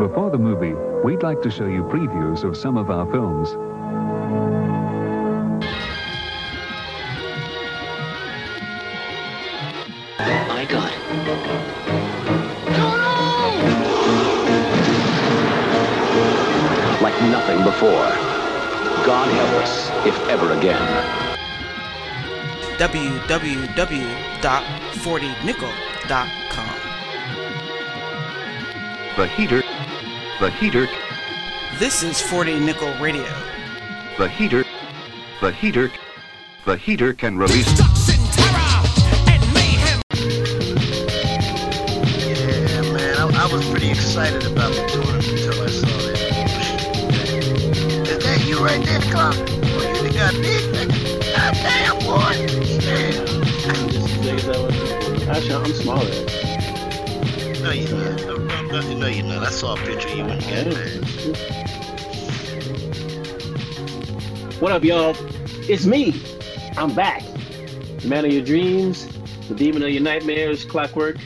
Before the movie, we'd like to show you previews of some of our films. My God. like nothing before. God help us, if ever again. www.40nickel.com. The heater, the heater, This is 40 Nickel Radio. the heater, the heater, the heater can release Yeah, man, I, I was pretty excited about the tournament until I saw that. Is that you right there, Clark? Boy, you got big, nigga. God damn, boy. Yeah. Actually, I'm smaller. No, you're not. No, no, you're not. I saw a picture you when you got. What up, y'all? It's me. I'm back. The man of your dreams, the demon of your nightmares, Clockwork.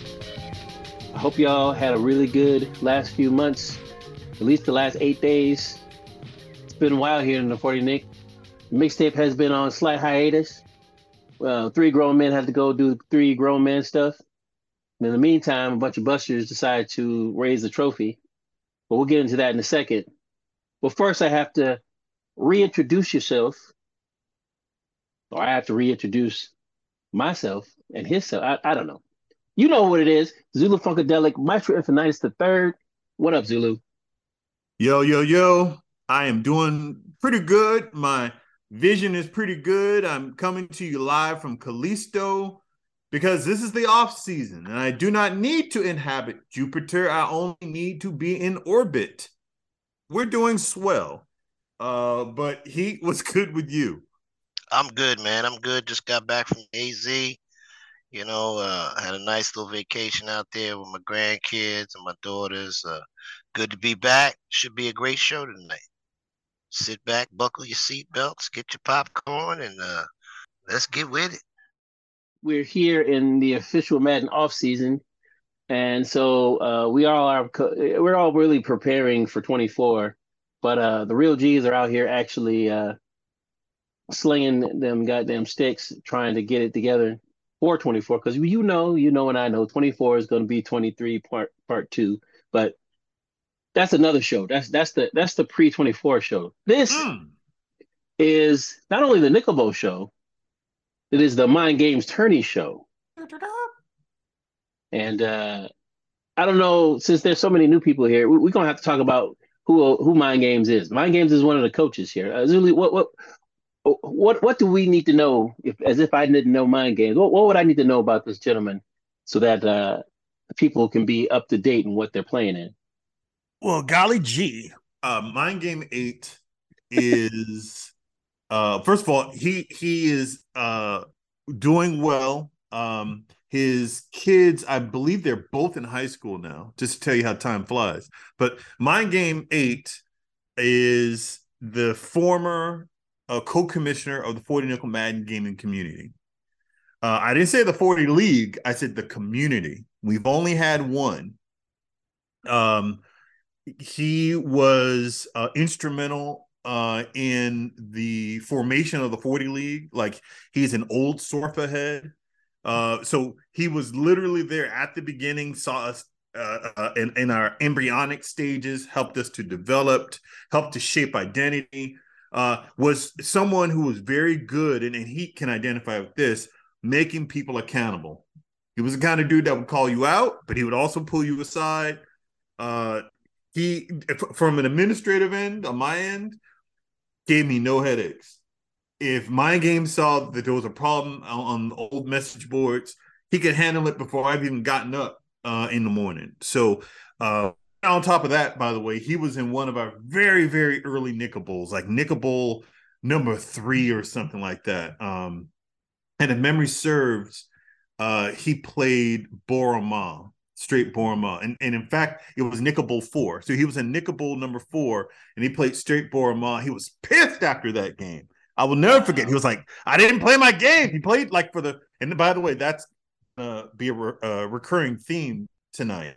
I hope y'all had a really good last few months, at least the last eight days. It's been a while here in the 40 Nick. Mixtape has been on slight hiatus. Three grown men had to go do three grown men stuff. And in the meantime, a bunch of busters decide to raise the trophy. But we'll get into that in a second. Well, first, I have to reintroduce yourself, or I have to reintroduce myself and himself. I, I don't know. You know what it is. Zulu Funkadelic, Maestro Infinitus the third. What up, Zulu? Yo, yo, yo. I am doing pretty good. My vision is pretty good. I'm coming to you live from Callisto because this is the off season and I do not need to inhabit Jupiter. I only need to be in orbit. We're doing swell. Uh, but he was good with you. I'm good, man. I'm good. Just got back from AZ. You know, uh, had a nice little vacation out there with my grandkids and my daughters. Uh, good to be back. Should be a great show tonight. Sit back, buckle your seatbelts, get your popcorn, and uh, let's get with it. We're here in the official Madden off season, and so uh, we all are. We're all really preparing for 24. But uh, the real G's are out here actually uh, slinging them goddamn sticks, trying to get it together for 24. Because you know, you know, and I know 24 is going to be 23 part part two. But that's another show. That's that's the that's the pre 24 show. This Mm. is not only the Nickelbowl show, it is the Mind Games Tourney show. And uh, I don't know, since there's so many new people here, we, we're gonna have to talk about who who Mind Games is. Mind Games is one of the coaches here. Uh, what what what what do we need to know? If as if I didn't know Mind Games, what what would I need to know about this gentleman so that uh, people can be up to date in what they're playing in? Well, golly gee. Uh, Mind Game 8 is uh first of all, he he is uh doing well. Um his kids, I believe they're both in high school now, just to tell you how time flies. But Mind Game 8 is the former uh, co-commissioner of the 40 Nickel Madden gaming community. Uh, I didn't say the 40 league, I said the community. We've only had one. Um he was uh, instrumental uh, in the formation of the 40 league like he's an old sorfa head uh, so he was literally there at the beginning saw us uh, uh, in, in our embryonic stages helped us to develop helped to shape identity uh, was someone who was very good and, and he can identify with this making people accountable. He was the kind of dude that would call you out but he would also pull you aside. Uh, he from an administrative end on my end gave me no headaches. If my game saw that there was a problem on, old message boards he could handle it before i've even gotten up uh, in the morning. So uh, on top of that by the way he was in one of our very very early Nickelbowls like Nickelbowl number three or something like that. Um, and if memory serves uh, he played boroma straight Borma. And, and in fact, it was Nickelbowl four. So he was in Nickelbowl number four and he played straight Borma. He was pissed after that game. I will never forget. He was like, I didn't play my game. He played like for the, and by the way, that's uh, be a re- uh, recurring theme tonight.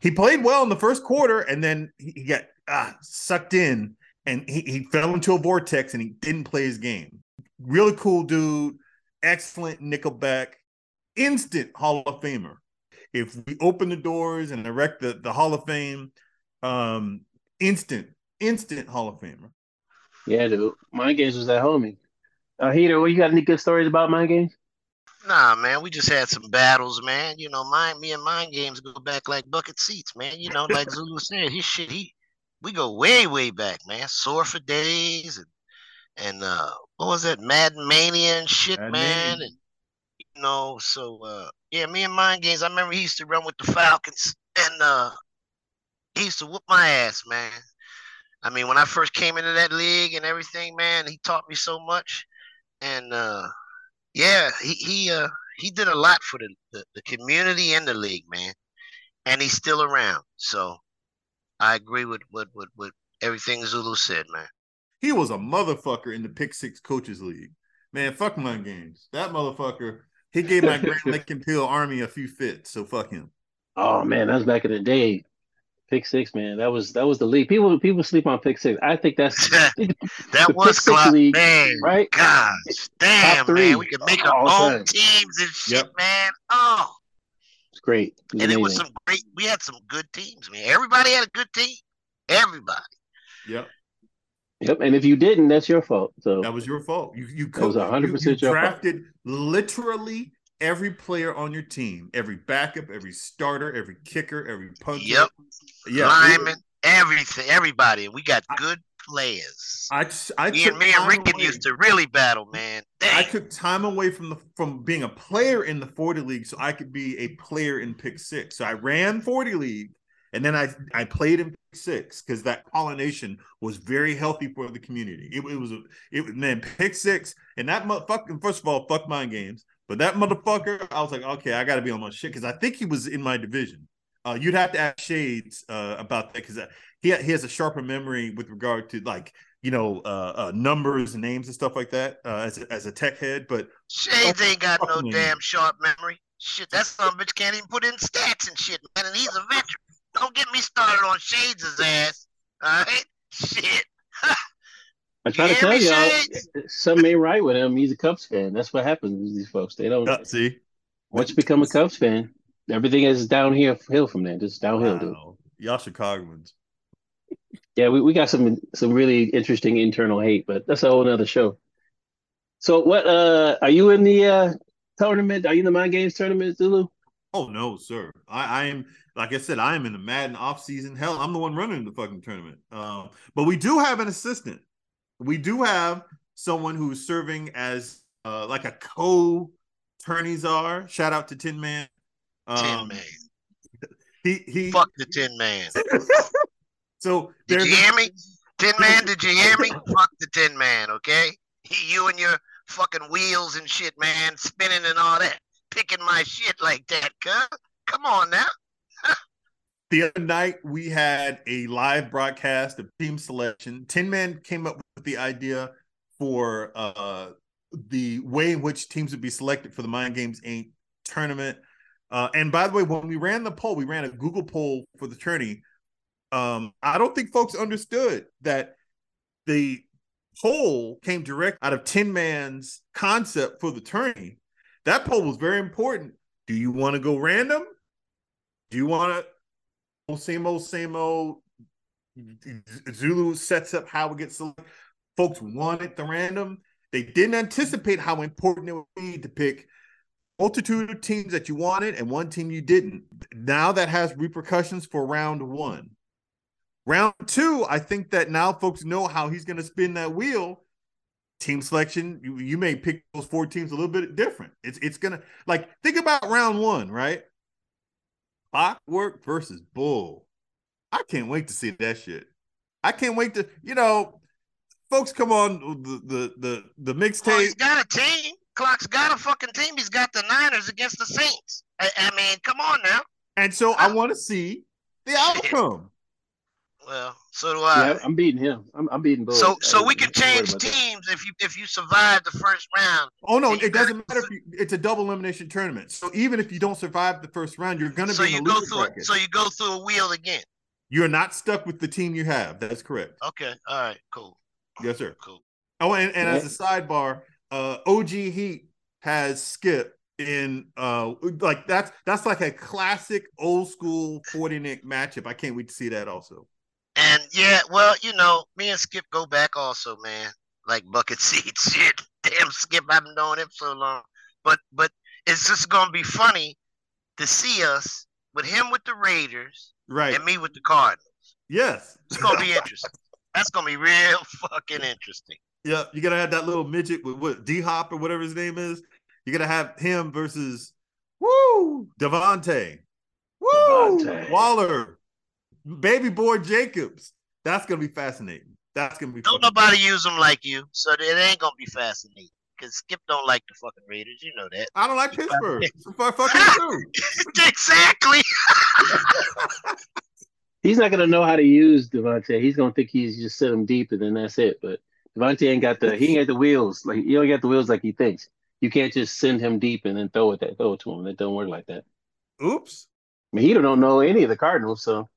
he played well in the first quarter, and then he, he got ah, sucked in, and he, he fell into a vortex, and he didn't play his game. Really cool dude, excellent Nickelback, instant Hall of Famer. If we open the doors and erect the, the Hall of Fame, um, instant, instant Hall of Famer. Yeah, dude. Mind games was that homie. Uh, Heater, what you got any good stories about mind games? Nah, man, we just had some battles, man. You know, mine, me and mind games go back like bucket seats, man. You know, like Zulu said, his shit, he, we go way, way back, man. Sore for days and and uh, what was that, Madden Mania and shit, Madden man. Mania. And you know, so uh, yeah, me and mind games. I remember he used to run with the Falcons, and uh, he used to whoop my ass, man. I mean, when I first came into that league and everything, man, he taught me so much, and uh, yeah, he he uh he did a lot for the, the, the community and the league, man. And he's still around. So I agree with with with, with everything Zulu said, man. He was a motherfucker in the Pick Six Coaches League. Man, fuck my games. That motherfucker, he gave my Grand Lincoln Hill Army a few fits, so fuck him. Oh man, that was back in the day. Pick six, man. That was that was the league. People people sleep on pick six. I think that's that was Pick Six League, man. right? Gosh, damn, three man. We could make our own time. teams and shit, Yep. man. Oh, It's great. It was and it was some great. We had some good teams, man. Everybody had a good team. Everybody. Yep. Yep. And if you didn't, that's your fault. So That was your fault. You you That was co- 100% you- you your fault. drafted literally every player on your team, every backup, every starter, every kicker, every punter. Yep. Yeah. Linemen, everything, everybody. We got good players. I I Me took and me and time Rickon away. used to really battle, man. I took time away from the from being a player in the 40 league so I could be a player in pick six. So I ran 40 league and then I I played in pick six because that pollination was very healthy for the community. It, it was a it was man pick six and that motherfucking first of all fuck mind games, but that motherfucker I was like okay I got to be on my shit because I think he was in my division. Uh, you'd have to ask Shades uh, about that because he he has a sharper memory with regard to like you know uh, uh, numbers and names and stuff like that uh, as a, as a tech head. But Shades ain't got no damn sharp memory. Shit, that son of a bitch can't even put in stats and shit, man. And he's a veteran. Don't get me started on Shades' ass. All right? Shit. I try to tell me, y'all, Shades? something ain't right with him. He's a Cubs fan. That's what happens with these folks. They don't. uh, see, Once you become a Cubs fan, everything is downhill hill from there. Just downhill, dude. y'all Chicagoans. Yeah, we, we got some some really interesting internal hate, but that's a whole nother show. So what uh are you in the uh tournament? Are you in the mind games tournament, Zulu? Oh no, sir. I, I am like I said, I am in the Madden off season. Hell, I'm the one running the fucking tournament. Um, but we do have an assistant. We do have someone who's serving as uh, like a co tourney czar. Shout out to Tin Man. Tin Um, Man. He he. Fuck the Tin Man. So Did you hear me? Tin Man, did you hear me? Fuck the Tin Man, okay? You and your fucking wheels and shit, man, spinning and all that. Picking my shit like that, cuz. Come on now. the other night we had a live broadcast of team selection. Tin Man came up with the idea for uh the way in which teams would be selected for the Mind Games Inc. tournament. Uh, and by the way, when we ran the poll, we ran a Google poll for the tourney. Um, I don't think folks understood that the poll came direct out of Tin Man's concept for the tourney. That poll was very important. Do you want to go random? Do you want to same old, same old. Zulu sets up how it gets selected. Folks wanted the random. They didn't anticipate how important it would be to pick multitude of teams that you wanted and one team you didn't. Now that has repercussions for round one. Round two, I think that now folks know how he's going to spin that wheel. Team selection, you, you may pick those four teams a little bit different. It's it's gonna like think about round one, right? Clockwork versus Bull. I can't wait to see that shit. I can't wait to, you know, folks come on the the the, the Well, mixtape. he's got a team. Clock's got a fucking team. He's got the Niners against the Saints. I, I mean, come on now. And so I want to see the outcome. Well, so do I. Yeah, I'm beating him. I'm, I'm beating both. so so we can change about that. teams if you if you survive the first round. Oh no, it doesn't matter if you, it's a double elimination tournament. So even if you don't survive the first round, you're gonna So be in you the go through bracket. so you go through a wheel again. You're not stuck with the team you have. That's correct. Okay, all right, cool, Yes, sir. cool. Oh, and, and as a Yeah. sidebar, uh, OG Heat has Skip in uh like that's that's like a classic old school 40 Nick matchup. I can't wait to see that also. And yeah, well, you know, me and Skip go back also, man. Like bucket seats, shit. Damn, Skip, I've been knowing him so long. But but it's just gonna be funny to see us with him with the Raiders Right. and me with the Cardinals. yes. It's gonna be interesting. That's gonna be real fucking interesting. Yeah, you're gonna have that little midget with what D Hop or whatever his name is. You're gonna have him versus Woo Davante. Woo Davante. Waller. Baby boy Jacobs. That's gonna be fascinating. That's gonna be Don't fucking- nobody use them like you, so it ain't gonna be fascinating. Cause Skip don't like the fucking Raiders, you know that. I don't like Pittsburgh. So fuck fucking true. exactly. He's not gonna know how to use Davante. He's gonna think he's just set him deep and then that's it. But Davante ain't got the he ain't got the wheels. Like he don't got the wheels like he thinks. You can't just send him deep and then throw it that throw it to him. It don't work like that. Oops. I mean, he don't know any of the Cardinals, so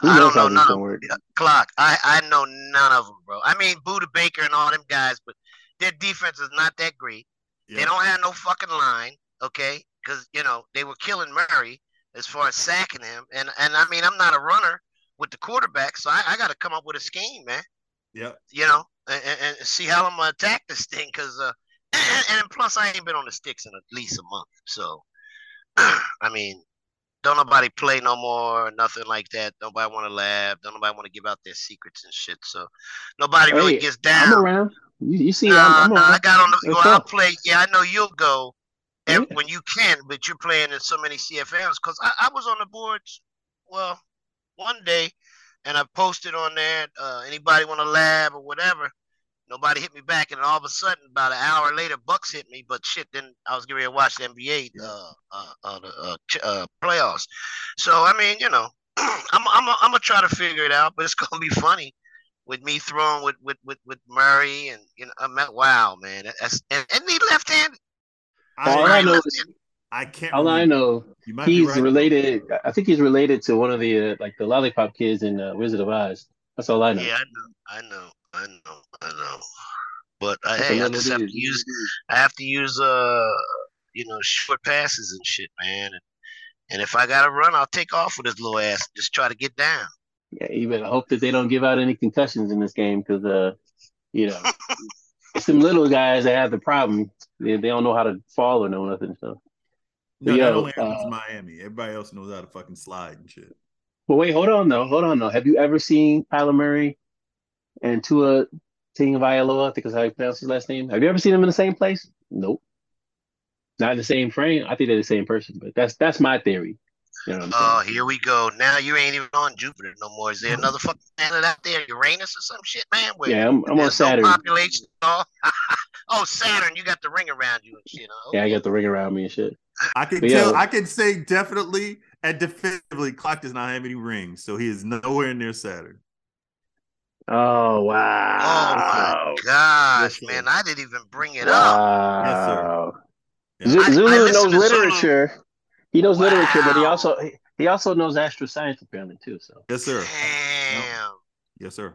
who I knows don't know how this none gonna of work. Clock. I I know none of them, bro. I mean, Budda Baker and all them guys, but their defense is not that great. They don't have no fucking line, okay? Because you know they were killing Murray as far as sacking him, and and I mean I'm not a runner with the quarterback, so I, I got to come up with a scheme, man. Yeah. You know, and, and, see how I'm gonna attack this thing, because uh, and, and plus I ain't been on the sticks in at least a month, so I mean. Don't nobody play no more, nothing like that. Nobody want to laugh. Don't nobody want to give out their secrets and shit. So nobody really Hey, gets I'm down. around. You, you see, Nah, I'm, I'm nah, I got on the. Well, I'll play. Yeah, I know you'll go Yeah. when you can, but you're playing in so many CFMs. Because I, I was on the boards, well, one day, and I posted on there. Uh, anybody want to lab or whatever? Nobody hit me back, and all of a sudden, about an hour later, Bucks hit me. But shit, then I was getting ready to watch the NBA uh, uh, uh, uh, uh, playoffs. So I mean, you know, I'm I'm I'm gonna try to figure it out, but it's gonna be funny with me throwing with with with, with Murray and you know, I'm at, wow, man, that's and, and he left-handed. All I I, know is. I can't. all I know, You might he's right. related. I think he's related to one of the uh, like the lollipop kids in uh, Wizard of Oz. That's all I know. Yeah, I know, I know, I know, I know. But uh, hey, I just have to use I have to use uh you know short passes and shit, man. And, and if I gotta run, I'll take off with his little ass. and Just try to get down. Yeah, you better hope that they don't give out any concussions in this game because, uh, you know, it's them little guys that have the problem. They, they don't know how to fall or know nothing. So, No, Yo, that only happens uh, in Miami. Everybody else knows how to fucking slide and shit. but wait, hold on though, hold on though. Have you ever seen Kyler Murray and Tua Tagovailoa? I think is how you pronounce his last name. Have you ever seen them in the same place? Nope. Not in the same frame. I think they're the same person, but that's that's my theory. You know what I'm Oh, here we go. Now you ain't even on Jupiter no more. Is there another fucking planet out there, Uranus or some shit, man? Where Yeah, I'm, I'm on there's no Saturn. population at all? oh, Saturn, you got the ring around you and shit. Huh? Yeah, I got the ring around me and shit. I can But tell. yeah. I can say definitely and definitively, Clock does not have any rings, so he is nowhere near Saturn. Oh wow! Oh my gosh, Yes, man! I didn't even bring it up. Wow. Yeah. Z- I- I Zulu listen knows to Zulu. literature. He knows literature, but he also he, he also knows astroscience apparently too. So Yes, sir. Damn. Yes, sir.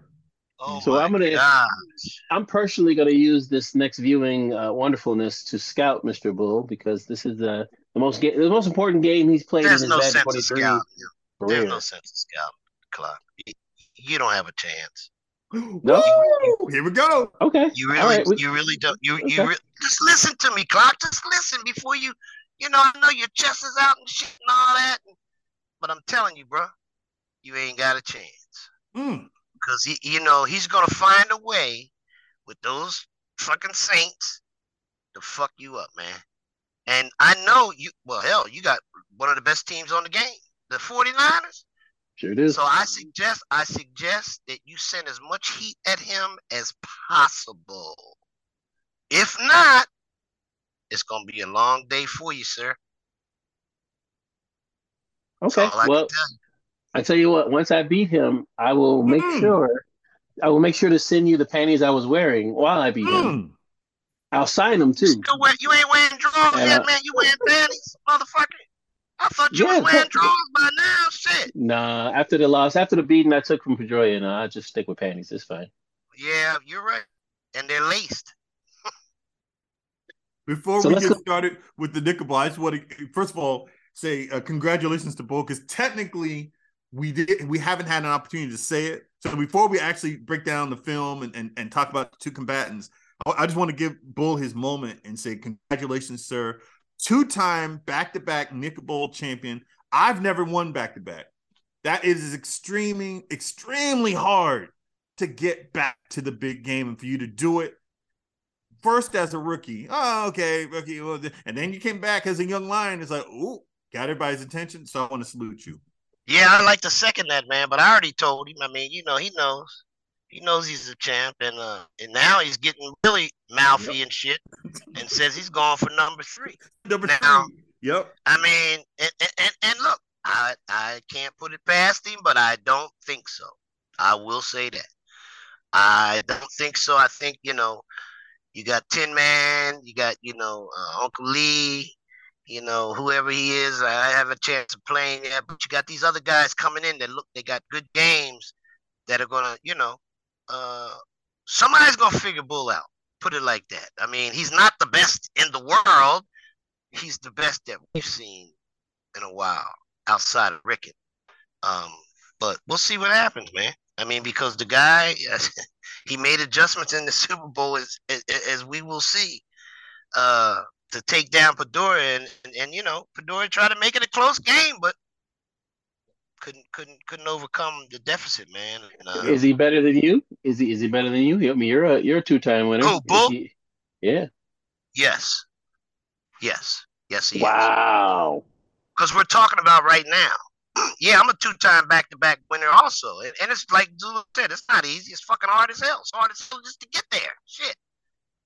Oh So my I'm gonna- gosh. I'm personally going to use this next viewing uh, wonderfulness to scout Mr. Bull because this is uh, the most ga- the most important game he's played There's in his no Madden sense of 23 scouting. career. There's no sense of scouting, Clock. You- You don't have a chance. No? Woo! Here we go. Okay. You really, right. you really don't. You, Okay. you re- just listen to me, Clark. Just listen before you. You know, I know your chest is out and shit and all that, but I'm telling you, bro, you ain't got a chance. Mm. Cause he, you know, he's gonna find a way with those fucking Saints to fuck you up, man. And I know you. Well, hell, you got one of the best teams on the game, the 49ers. Sure do. So I suggest I suggest that you send as much heat at him as possible. If not, it's gonna be a long day for you, sir. Okay. I Well, tell you. I tell you what, once I beat him, I will make Mm. sure I will make sure to send you the panties I was wearing while I beat him. Mm. I'll sign them too. still wear, you ain't wearing drawers yet, man. You wearing panties, motherfucker. I thought you Yeah, was wearing but- drawers by now. Shit. Nah, after the loss, after the beating I took from Pedroia, no, I just stick with panties. It's fine. Yeah, you're right. And they're laced. Before So we get go- started with the Nickelbowl, I just want to first of all say uh, congratulations to Bull because technically we did we haven't had an opportunity to say it. So before we actually break down the film and and, and talk about the two combatants, I, I just want to give Bull his moment and say congratulations, sir. Two-time back-to-back Nickelbowl champion. I've never won back-to-back. That is extremely, extremely hard to get back to the big game and for you to do it first as a rookie. Oh, okay, rookie. well, And then you came back as a young lion. It's like, ooh, got everybody's attention. So I want to salute you. Yeah, I like to second that, man. But I already told him. I mean, you know, he knows. He knows he's a champ, and uh, and now he's getting really mouthy and shit, and says he's going for number three. Number Now- three. Yep. I mean, and, and, and look, I I can't put it past him, but I don't think so. I will say that. I don't think so. I think you know, you got Tin Man, you got you know uh, Uncle Lee, you know whoever he is. I have a chance of playing yeah, but you got these other guys coming in that look they got good games that are gonna you know, uh, somebody's gonna figure Bull out. Put it like that. I mean, he's not the best in the world. He's the best that we've seen in a while outside of Rickett. Um, but we'll see what happens, man. I mean, because the guy he made adjustments in the Super Bowl as as, as we will see. Uh, to take down Pedroia and, and and you know Pedroia tried to make it a close game, but couldn't couldn't couldn't overcome the deficit, man. And, uh, Is he better than you? Is he is he better than you? I mean, you're a you're a two time winner. Is Bull? he- yeah. yes, yes, yes, he. Wow. because we're talking about right now. yeah, I'm a two-time back-to-back winner also, and, and it's like Zulu said, it's not easy. It's fucking hard as hell. It's hard as hell just to get there. Shit,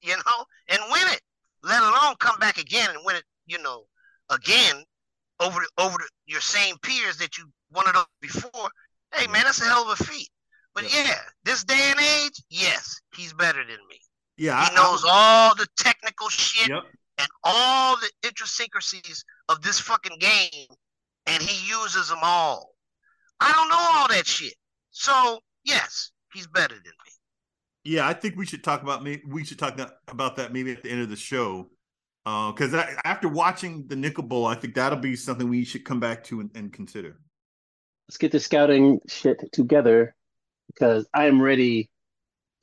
you know, and win it. Let alone come back again and win it. You know, again over over the, your same peers that you wanted over before. Hey man, that's a hell of a feat. But Yeah. yeah, this day and age, yes, he's better than me. Yeah. He knows all the technical shit Yep. and all the idiosyncrasies of this fucking game, and he uses them all. I don't know all that shit. So yes, he's better than me. Yeah, I think we should talk about me. We should talk about that maybe at the end of the show, because after watching the Nickelbowl, I think that'll be something we should come back to and, and consider. Let's get the scouting shit together because I am ready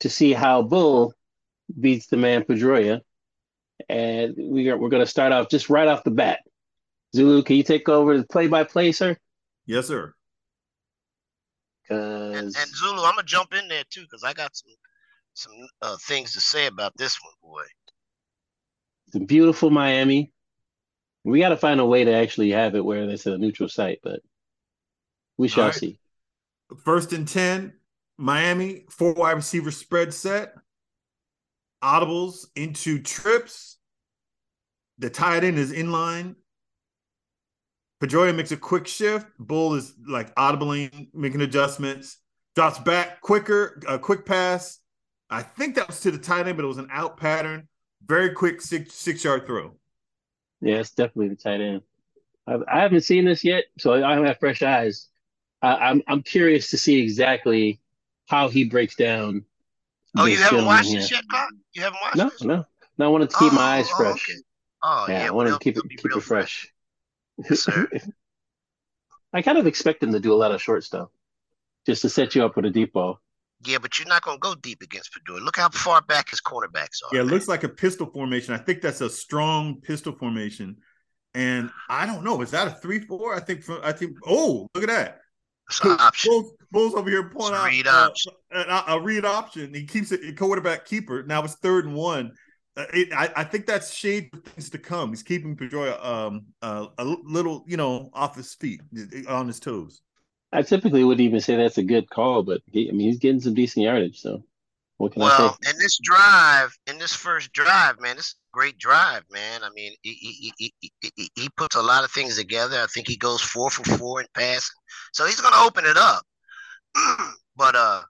to see how Bull beats the man Pedroia. And we are, we're going to start off just right off the bat. Zulu, can you take over the play by play, sir? Yes, sir. And, Because and Zulu, I'm gonna jump in there too because I got some some uh, things to say about this one, boy. It's beautiful Miami. We got to find a way to actually have it where it's a neutral site, but we shall All right. see. First and 10, Miami, four wide receiver spread set. Audibles into trips. The tight end is in line. Pedroia makes a quick shift. Bull is like audibling, making adjustments. Drops back quicker, a quick pass. I think that was to the tight end, but it was an out pattern. Very quick six six yard throw. Yeah, it's definitely the tight end. I, I haven't seen this yet, so I don't have fresh eyes. I, I'm I'm curious to see exactly how he breaks down. Oh, you haven't watched here. this yet, Clark? You haven't watched No, this? no, no. I wanted to keep my Oh, eyes oh, fresh. okay. Oh yeah, yeah, I wanted well, to keep it'll it be keep it fresh. Yes, sir. I kind of expect him to do a lot of short stuff, just to set you up with a deep ball. Yeah, but you're not gonna go deep against Pedroia. Look how far back his cornerbacks are. Yeah, it looks like a pistol formation. I think that's a strong pistol formation. And I don't know, is that a three four? I think from I think oh look at that. It's an option. Bulls, Bulls over here pulling out read uh, option. a, a read option. He keeps it quarterback keeper. Now it's third and one. Uh, it, I, I think that's shade of things to come. He's keeping Pedroia um uh, a little you know off his feet, on his toes. I typically wouldn't even say that's a good call, but he, I mean, he's getting some decent yardage. So What can I Well, say? in this drive, in this first drive, man, this is a great drive, man. I mean, he, he, he, he, he, he puts a lot of things together. I think he goes four for four in passing, so he's gonna open it up. but uh,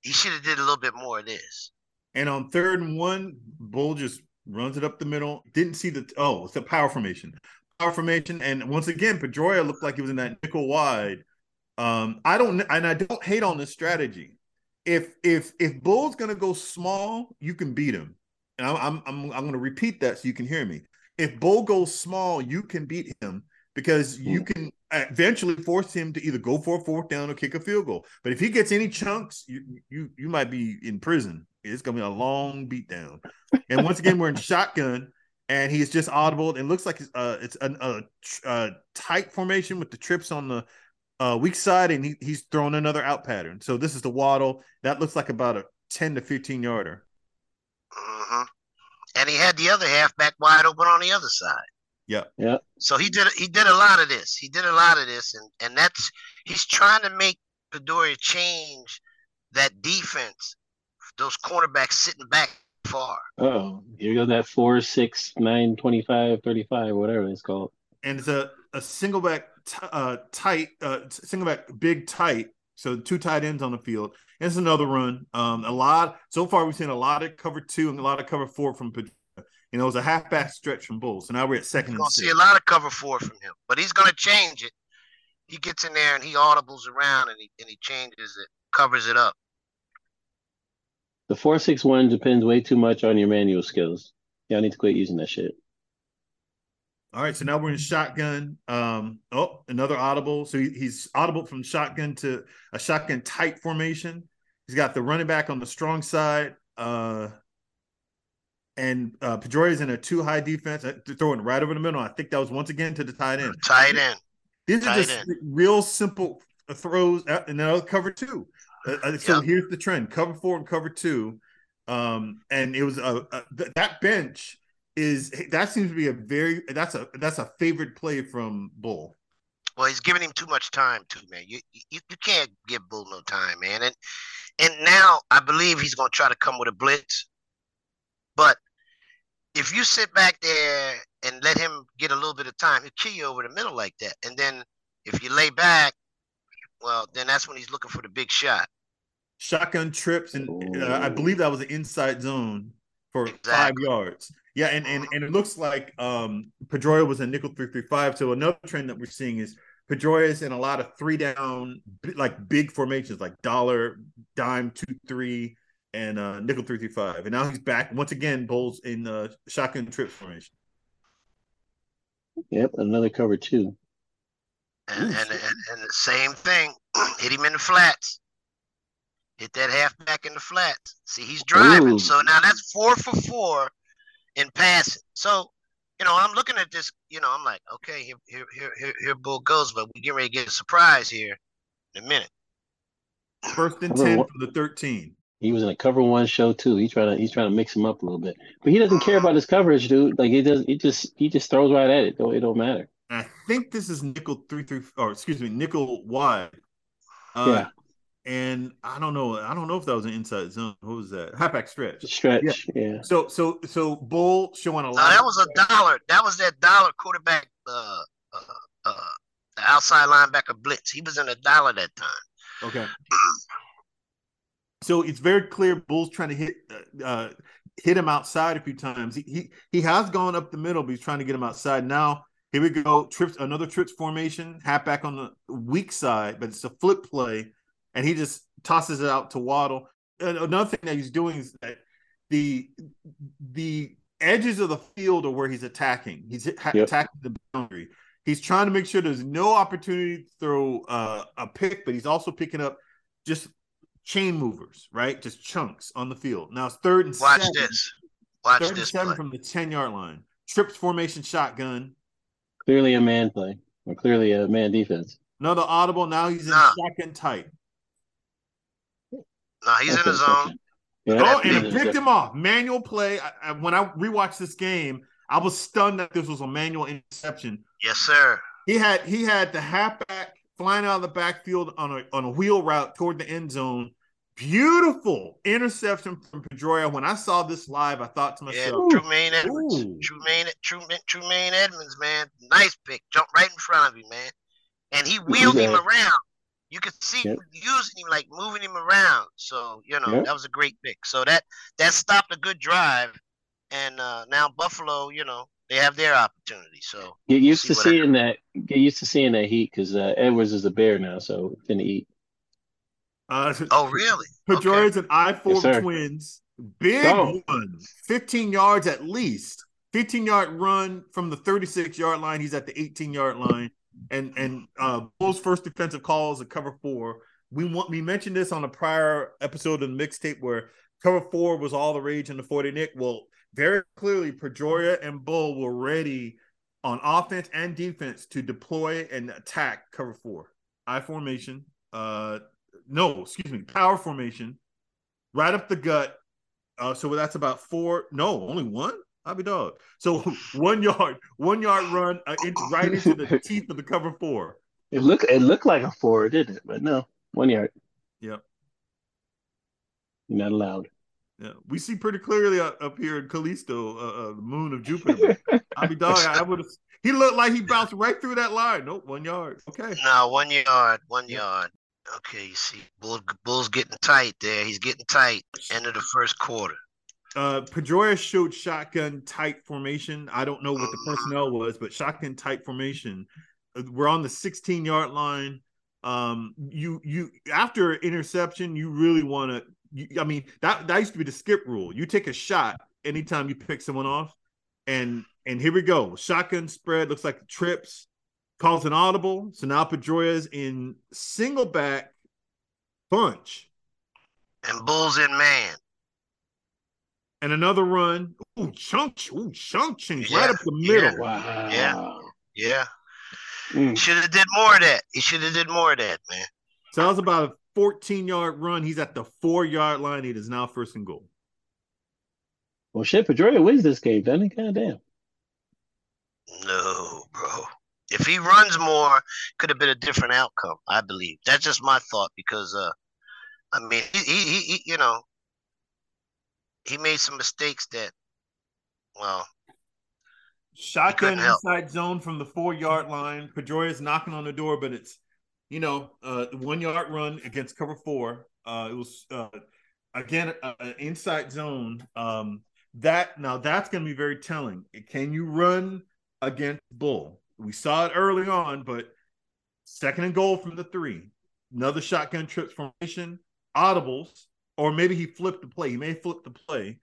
he should have did a little bit more of this. And on third and one, Bull just runs it up the middle. Didn't see the oh, it's a power formation. Power formation. And once again, Pedroia looked like he was in that nickel wide. Um, I don't and I don't hate on this strategy. If if if Bull's gonna go small, you can beat him. And I'm I'm I'm, I'm gonna repeat that so you can hear me. If Bull goes small, you can beat him because you can eventually force him to either go for a fourth down or kick a field goal. But if he gets any chunks, you you you might be in prison. It's gonna be a long beat down. And once again, we're in shotgun, and he's just audible. It looks like it's uh it's an, a, a tight formation with the trips on the uh weak side, and he, he's throwing another out pattern. So this is the Waddle. That looks like about a 10 to 15 yarder. hmm And he had the other halfback wide open on the other side. Yeah. Yeah. So he did he did a lot of this. He did a lot of this, and and that's he's trying to make Pedroia change that defense. Those cornerbacks sitting back far. Oh, here goes that four, six, nine, 25, 35, whatever it's called. And it's a, a single back t- uh tight uh single back big tight. So two tight ends on the field. And it's another run. Um a lot so far we've seen a lot of cover two and a lot of cover four from Pedroia. You know, it was a halfback stretch from Bulls. So now we're at second You're and gonna see a lot of cover four from him, but he's gonna change it. He gets in there and he audibles around and he and he changes it, covers it up. The four, six, one depends way too much on your manual skills. Y'all need to quit using that shit. All right, so now we're in shotgun. Um, oh, another audible. So he, he's audible from shotgun to a shotgun tight formation. He's got the running back on the strong side. Uh, and uh, Pedroia's in a two high defense, uh, throwing right over the middle. I think that was once again to the tight end. Tight end. These are just end. real simple throws, uh, and now cover two. Uh, uh, so Yep. here's the trend: cover four and cover two. Um, and it was a, a th- that bench is that seems to be a very that's a that's a favorite play from Bull. Well, he's giving him too much time too, man. You you, you can't give Bull no time, man. And and now I believe he's gonna try to come with a blitz. But if you sit back there and let him get a little bit of time, he'll kill you over the middle like that. And then if you lay back, well, then that's when he's looking for the big shot. Shotgun trips, and uh, I believe that was an inside zone for five yards. Yeah, and, and and it looks like um Pedroia was a nickel three three five. So another trend that we're seeing is Pedroia's in a lot of three down, like big formations, like dollar, dime, two three, and uh nickel three three five. And now he's back once again. Bulls in uh, shotgun trip formation. Yep, another cover two. And, and, and and the same thing, hit him in the flats. Hit that halfback in the flats. See, he's driving. Ooh. So now that's four for four in passing. So, you know, I'm looking at this, you know, I'm like, okay, here here here here, here Bull goes, but we get ready to get a surprise here in a minute. First and Cover ten one- for the thirteen. He was in a cover one show too. He's trying to he's trying to mix him up a little bit, but he doesn't care about his coverage, dude. Like he does, he just he just throws right at it. Don't it don't matter. I think this is nickel three three or excuse me, nickel wide. Uh, Yeah. And I don't know. I don't know if that was an inside zone. What was that? Halfback stretch. Stretch, yeah. So so so Bull showing a Now lot. that was a dollar. That was that dollar quarterback uh uh uh the outside linebacker blitz. He was in a dollar that time. okay. So it's very clear Bull's trying to hit uh, uh hit him outside a few times. He, he he has gone up the middle, but he's trying to get him outside. Now here we go. Trips another trips formation, halfback on the weak side, but it's a flip play, and he just tosses it out to Waddle. And another thing that he's doing is that the the edges of the field are where he's attacking. He's ha- Yep. attacking the boundary. He's trying to make sure there's no opportunity to throw uh, a pick, but he's also picking up just chain movers, right? Just chunks on the field. Now it's third and Watch seven. this. Watch Third and this seven play. from the 10 yard line. Trips formation shotgun. Clearly a man play, or clearly a man defense. Another audible. Now he's in Nah. shotgun tight. No, he's in Okay, the zone. Yeah, Oh, and big it picked him off. Manual play. I, I, when I rewatched this game, I was stunned that this was a manual interception. Yes, sir. He had he had the halfback flying out of the backfield on a on a wheel route toward the end zone. Beautiful interception from Pedroia. When I saw this live, I thought to Yeah, myself, Tremaine Edmunds. Ooh. Tremaine, Tremaine, Tremaine Edmunds, man. Nice pick. Jumped right in front of you, man. And he wheeled him around. You could see Yep. using him, like moving him around. So, you know, Yep. that was a great pick. So that that stopped a good drive. And uh, now Buffalo, you know, they have their opportunity. So Get used see to seeing that. Get used to seeing that heat because uh, Edmunds is a bear now, so finna eat. uh, Oh really? Okay. Pedroia's and I four Yes, twins. Big Go. one. 15 yards at least. 15 yard run from the 36 yard line. He's at the 18 yard line. And and uh Bulls first defensive call is a cover four. We want we mentioned this on a prior episode of the mixtape where cover four was all the rage in the 40 Nick. Well, very clearly Pedroia and Bull were ready on offense and defense to deploy and attack cover four. I formation. Uh no, excuse me, power formation, right up the gut. Uh, so that's about four. No, only one. I'll be dog. So one yard, one yard run uh, into, right into the teeth of the cover four. It looked it looked like a four, didn't it? But no, one yard. Yep. You're not allowed. Yeah, we see pretty clearly up, up here in Callisto, uh, uh, the moon of Jupiter. I'll be dog. I would have. He looked like he bounced right through that line. Nope, one yard. Okay. No, one yard, one Yep. yard. Okay, you see, Bull, Bull's getting tight there. He's getting tight. End of the first quarter. Uh, Pedroia showed shotgun tight formation. I don't know what the personnel was, but shotgun tight formation. Uh, We're on the 16 yard line. Um, you you after interception, you really want to. I mean that that used to be the skip rule. You take a shot anytime you pick someone off, and and here we go. Shotgun spread looks like trips, calls an audible. So now Pedroia's in single back bunch. And Bull's in man. And another run. Ooh, chunk, ooh, chunk change Yeah, right up the yeah. middle. Wow. Yeah. Yeah. Mm. Should have did more of that. He should have did more of that, man. So that was about a 14 yard run. He's at the four yard line. It is now first and goal. Well, shit, Pedroia wins this game, doesn't he? God damn. No, bro. If he runs more, could have been a different outcome. I believe that's just my thought because, uh, I mean, he, he, he, he you know, he made some mistakes that, well, Shotgun inside zone from the four yard line. Pedroia's knocking on the door, but it's you know uh one yard run against cover four. Uh, it was uh, again uh, an inside zone. Um, that now that's going to be very telling. Can you run against Bull? We saw it early on, but second and goal from the three. Another shotgun trips formation, audibles, or maybe he flipped the play. He may flip the play.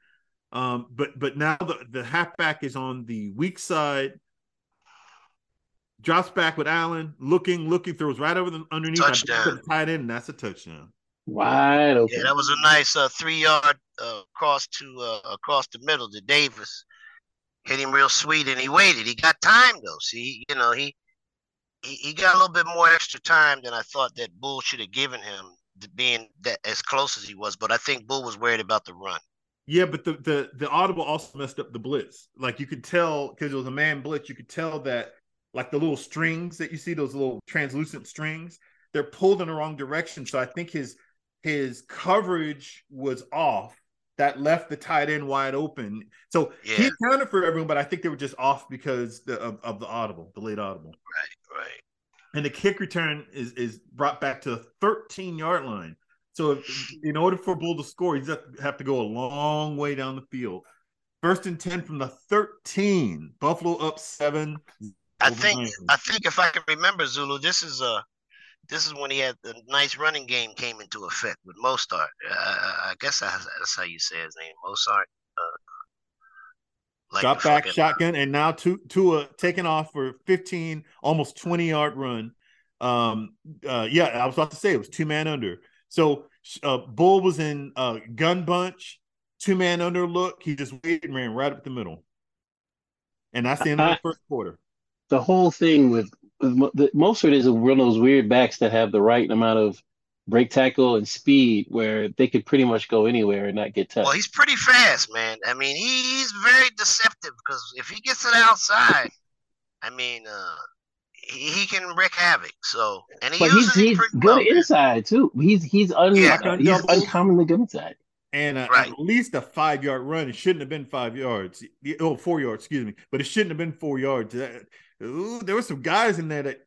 Um, but but now the, the halfback is on the weak side. Drops back with Allen, looking, looking, throws right over the underneath. Touchdown. it's Tight end, and that's a touchdown. Wide open. yeah, that was a nice uh, three yard uh, cross to uh, across the middle to Davis. Hit him real sweet, and he waited. He got time though. See, you know, he he, he got a little bit more extra time than I thought that Bull should have given him, to being that as close as he was. But I think Bull was worried about the run. Yeah, but the the the audible also messed up the blitz. Like you could tell because it was a man blitz, you could tell that like the little strings that you see, those little translucent strings, they're pulled in the wrong direction. So I think his his coverage was off. That left the tight end wide open. So he Yeah. accounted for everyone, but I think they were just off because the, of, of the audible, the late audible. Right, right. And the kick return is is brought back to the 13 yard line. So if, in order for Bull to score, he's have have to go a long way down the field. First and 10 from the 13. Buffalo up seven. I think Miami. I think if I can remember Zulu, this is a this is when he had the nice running game came into effect with Mostart. Uh, I I guess that's, that's how you say his name, Mostart. Like Drop back fucking- shotgun, and now two Tua taking off for 15, almost 20 yard run. Um, uh, yeah, I was about to say it was two man under. So uh, Bull was in uh, gun bunch, two man under look. He just waited and ran right up the middle, and that's the end of the first quarter. The whole thing with, with Mo- the, Mostert is one of those weird backs that have the right amount of break tackle and speed where they could pretty much go anywhere and not get touched. Well, he's pretty fast, man. I mean, he's very deceptive because if he gets it outside, I mean, uh, he, he can wreak havoc. So and he But uses he's he's good well. inside too. He's he's un, Yeah. he's uncommonly good inside. and uh, Right. at least a five yard run. It shouldn't have been five yards. Oh, four yards, excuse me. But it shouldn't have been four yards. Uh, ooh, there were some guys in there that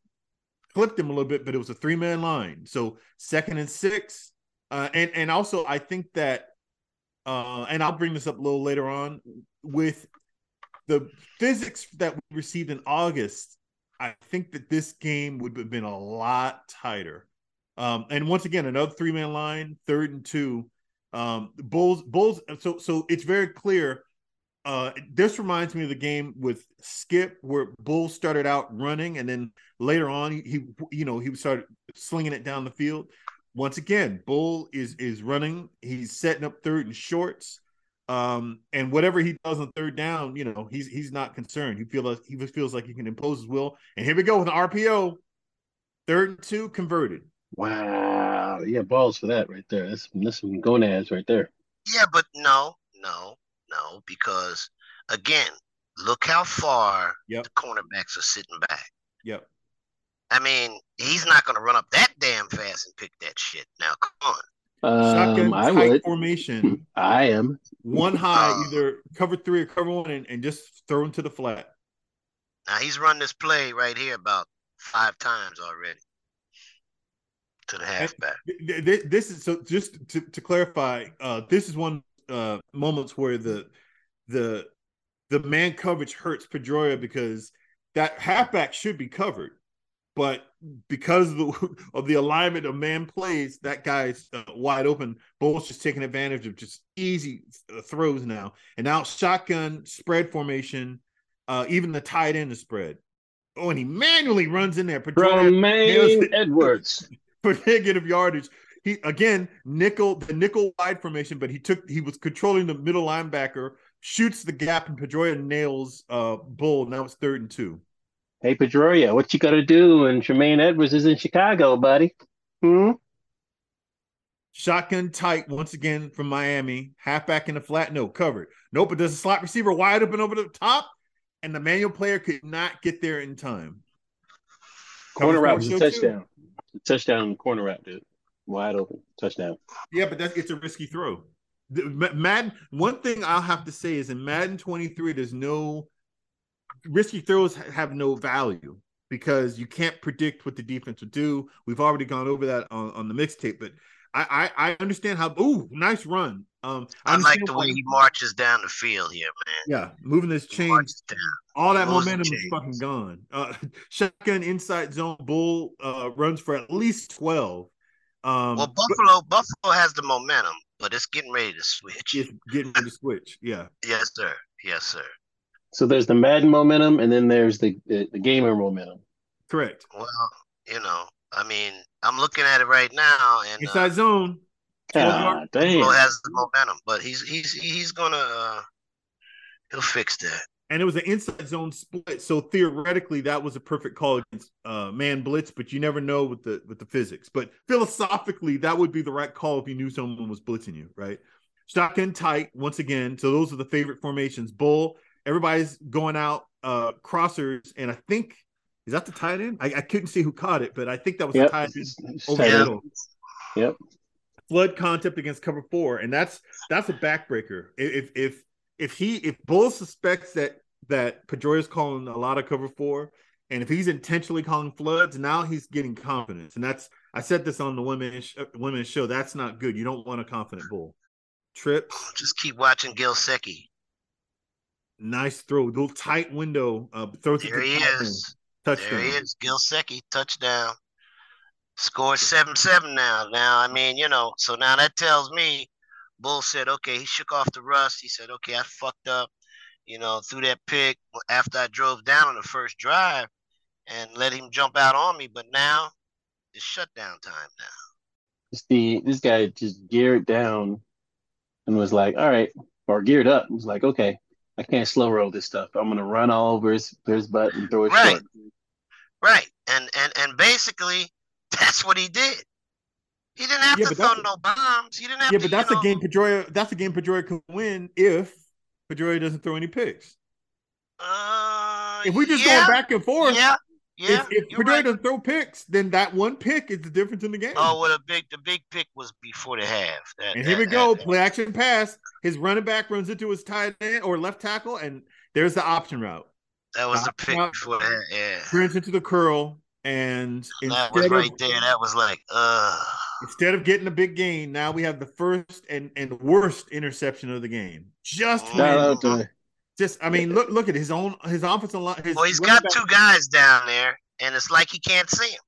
clipped him a little bit, but it was a three man line. So second and six. Uh, and and also I think that, uh, and I'll bring this up a little later on with the physics that we received in August. I think that this game would have been a lot tighter. Um, and once again, another three man line, third and two. Um, Bulls, Bulls. So, so it's very clear. Uh, this reminds me of the game with Skip, where Bull started out running, and then later on, he, he you know, he started slinging it down the field. Once again, Bull is is running. He's setting up third and shorts. Um, and whatever he does on third down, you know, he's he's not concerned. He feels he feels like he can impose his will. And here we go with an RPO, third and two converted. Wow, yeah, balls for that right there. That's that's some gonads right there. Yeah, but no, no, no, because again, look how far Yep. the cornerbacks are sitting back. Yep. I mean, he's not going to run up that damn fast and pick that shit. Now, come on. Shotgun Um, I tight would. formation, I am. one high, Uh, either cover three or cover one, and, and just throw into the flat. Now he's run this play right here about five times already to the halfback. Th- th- This is so. Just to, to clarify, uh, this is one uh, moments where the the the man coverage hurts Pedroia because that halfback should be covered, but because of the, of the alignment of man plays, that guy's uh, wide open. Bull's just taking advantage of just easy uh, throws now, and now shotgun spread formation. Uh, even the tight end is spread. Oh, and he manually runs in there. Pedroia Tremaine Edmunds. for negative yardage. He again nickel the nickel wide formation, but he took he was controlling the middle linebacker, shoots the gap, and Pedroia nails uh Bull. Now it's third and two. Hey Pedroia, what you gotta do when Tremaine Edmunds is in Chicago, buddy? Hmm? Shotgun tight once again from Miami. Halfback in the flat, no covered. Nope, but there's a slot receiver wide open over the top, and the manual player could not get there in time. Corner route was a two. touchdown. Touchdown corner route, dude. Wide open. Touchdown. Yeah, but that's it's a risky throw. The- Madden. One thing I'll have to say is in Madden 23, there's no risky throws have no value because you can't predict what the defense will do. We've already gone over that on, on the mixtape, but I, I I understand how. Ooh, nice run. Um, I like the way he marches down the field here, man. Yeah, moving this chain, all that moves the momentum is fucking gone. Uh, shotgun inside zone bull uh, runs for at least 12. Um, Well, but Buffalo, Buffalo has the momentum, but it's getting ready to switch. it's getting ready to switch. Yeah, Yes, sir. Yes, sir. So there's the Madden momentum, and then there's the the, the gamer momentum. correct. Well, you know, I mean, I'm looking at it right now, and uh, Inside zone. 12 God. Buffalo has the momentum, but he's he's he's gonna uh, he'll fix that. And it was an inside zone split. So theoretically, that was a perfect call against uh, man blitz, but you never know with the with the physics. But philosophically, that would be the right call if you knew someone was blitzing you, right? Shotgun tight once again. So those are the favorite formations. Bull. Everybody's going out uh crossers, and I think is that the tight end? I, I couldn't see who caught it, but I think that was Yep. the tight end over the middle. Yep. flood concept against cover four, and that's that's a backbreaker. If if if he if Bull suspects that that Pedroia is calling a lot of cover four, and if he's intentionally calling floods, now he's getting confidence, and that's I said this on the women's women's show. That's not good. You don't want a confident Bull. Trips, Just keep watching Gesicki. nice throw, little tight window. Uh, throws There he is. touchdown. There he is. Gesicki, touchdown. Scored 7 7 now. Now, I mean, you know, so now that tells me Bull said, okay, he shook off the rust. He said, okay, I fucked up, you know, threw that pick after I drove down on the first drive and let him jump out on me. But now it's shutdown time now. It's the this guy just geared down and was like, all right, or geared up. and was like, okay, I can't slow roll this stuff. I'm gonna run all over his, his butt and throw it Right. short. Right. And and and basically that's what he did. He didn't have Yeah, to throw no bombs. He didn't have Yeah, to but that's a know, game Pedroia. That's a game Pedroia can win if Pedroia doesn't throw any picks. Uh, If we just yeah, going back and forth, Yeah, Yeah, if if Pedroia right. doesn't throw picks, then that one pick is the difference in the game. Oh, well, the big the big pick was before the half. That, and here we that- go, that- play action pass. His running back runs into his tight end or left tackle, and there's the option route. That was the Stop. pick before that. Yeah, Turns into the curl, and that was right of there. That was like, uh, instead of getting a big gain, now we have the first and and worst interception of the game. Just Oh. When, out just I mean, look look at his own his offensive line. His well, he's running got two guys down there, and it's like he can't see him.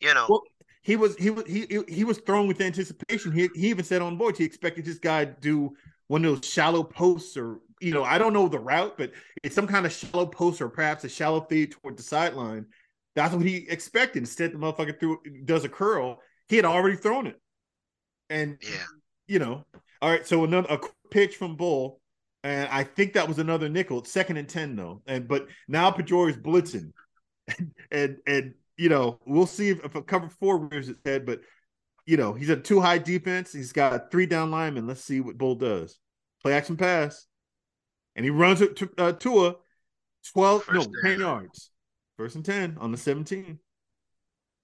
You know, Well, he was he was he he- he was thrown with anticipation. He he even said on board he expected this guy to do one of those shallow posts or you know I don't know the route, but it's some kind of shallow post or perhaps a shallow feed toward the sideline. That's what he expected. Instead, the motherfucker threw does a curl. He had already thrown it, and yeah. you know. All right, so another a pitch from Bull, and I think that was another nickel. It's second and ten though, and but now Pedroia is blitzing, and and you know we'll see if, if a cover four rears its head, but you know he's a two high defense. He's got a three down linemen. Let's see what Bull does. Play action pass, and he runs it to uh, Tua, twelve First no ten yards, first and ten on the seventeen.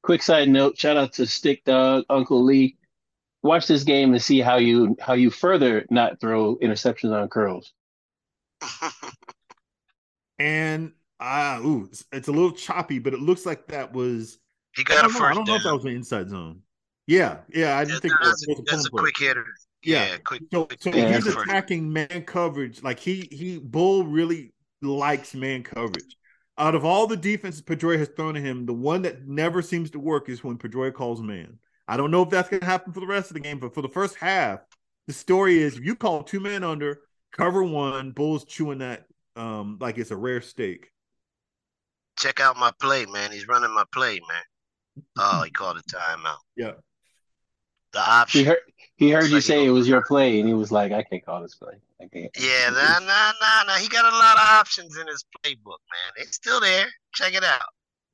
Quick side note. Shout out to Stick Dog Uncle Lee. Watch this game and see how you how you further not throw interceptions on curls. And ah, ooh, it's, it's a little choppy, but it looks like that was he I got a don't, know, I don't know if that was an inside zone. Yeah, yeah, I Yeah, didn't think that that's, was a, that's a play. quick hitter. Yeah. Yeah, quick. So, so Yeah, he's that's first. attacking man coverage. Like he he Bull really likes man coverage. Out of all the defenses Pedroia has thrown at him, the one that never seems to work is when Pedroia calls man. I don't know if that's going to happen for the rest of the game, but for the first half, the story is if you call two man under, cover one, Bull's chewing that um like it's a rare steak. Check out my play, man. He's running my play, man. Oh, he called a timeout. Yeah. The He option. heard he heard Looks you like say it was your play, and he was like, "I can't call this play. I can't." Yeah, nah, nah, nah, nah. He got a lot of options in his playbook, man. It's still there. Check it out.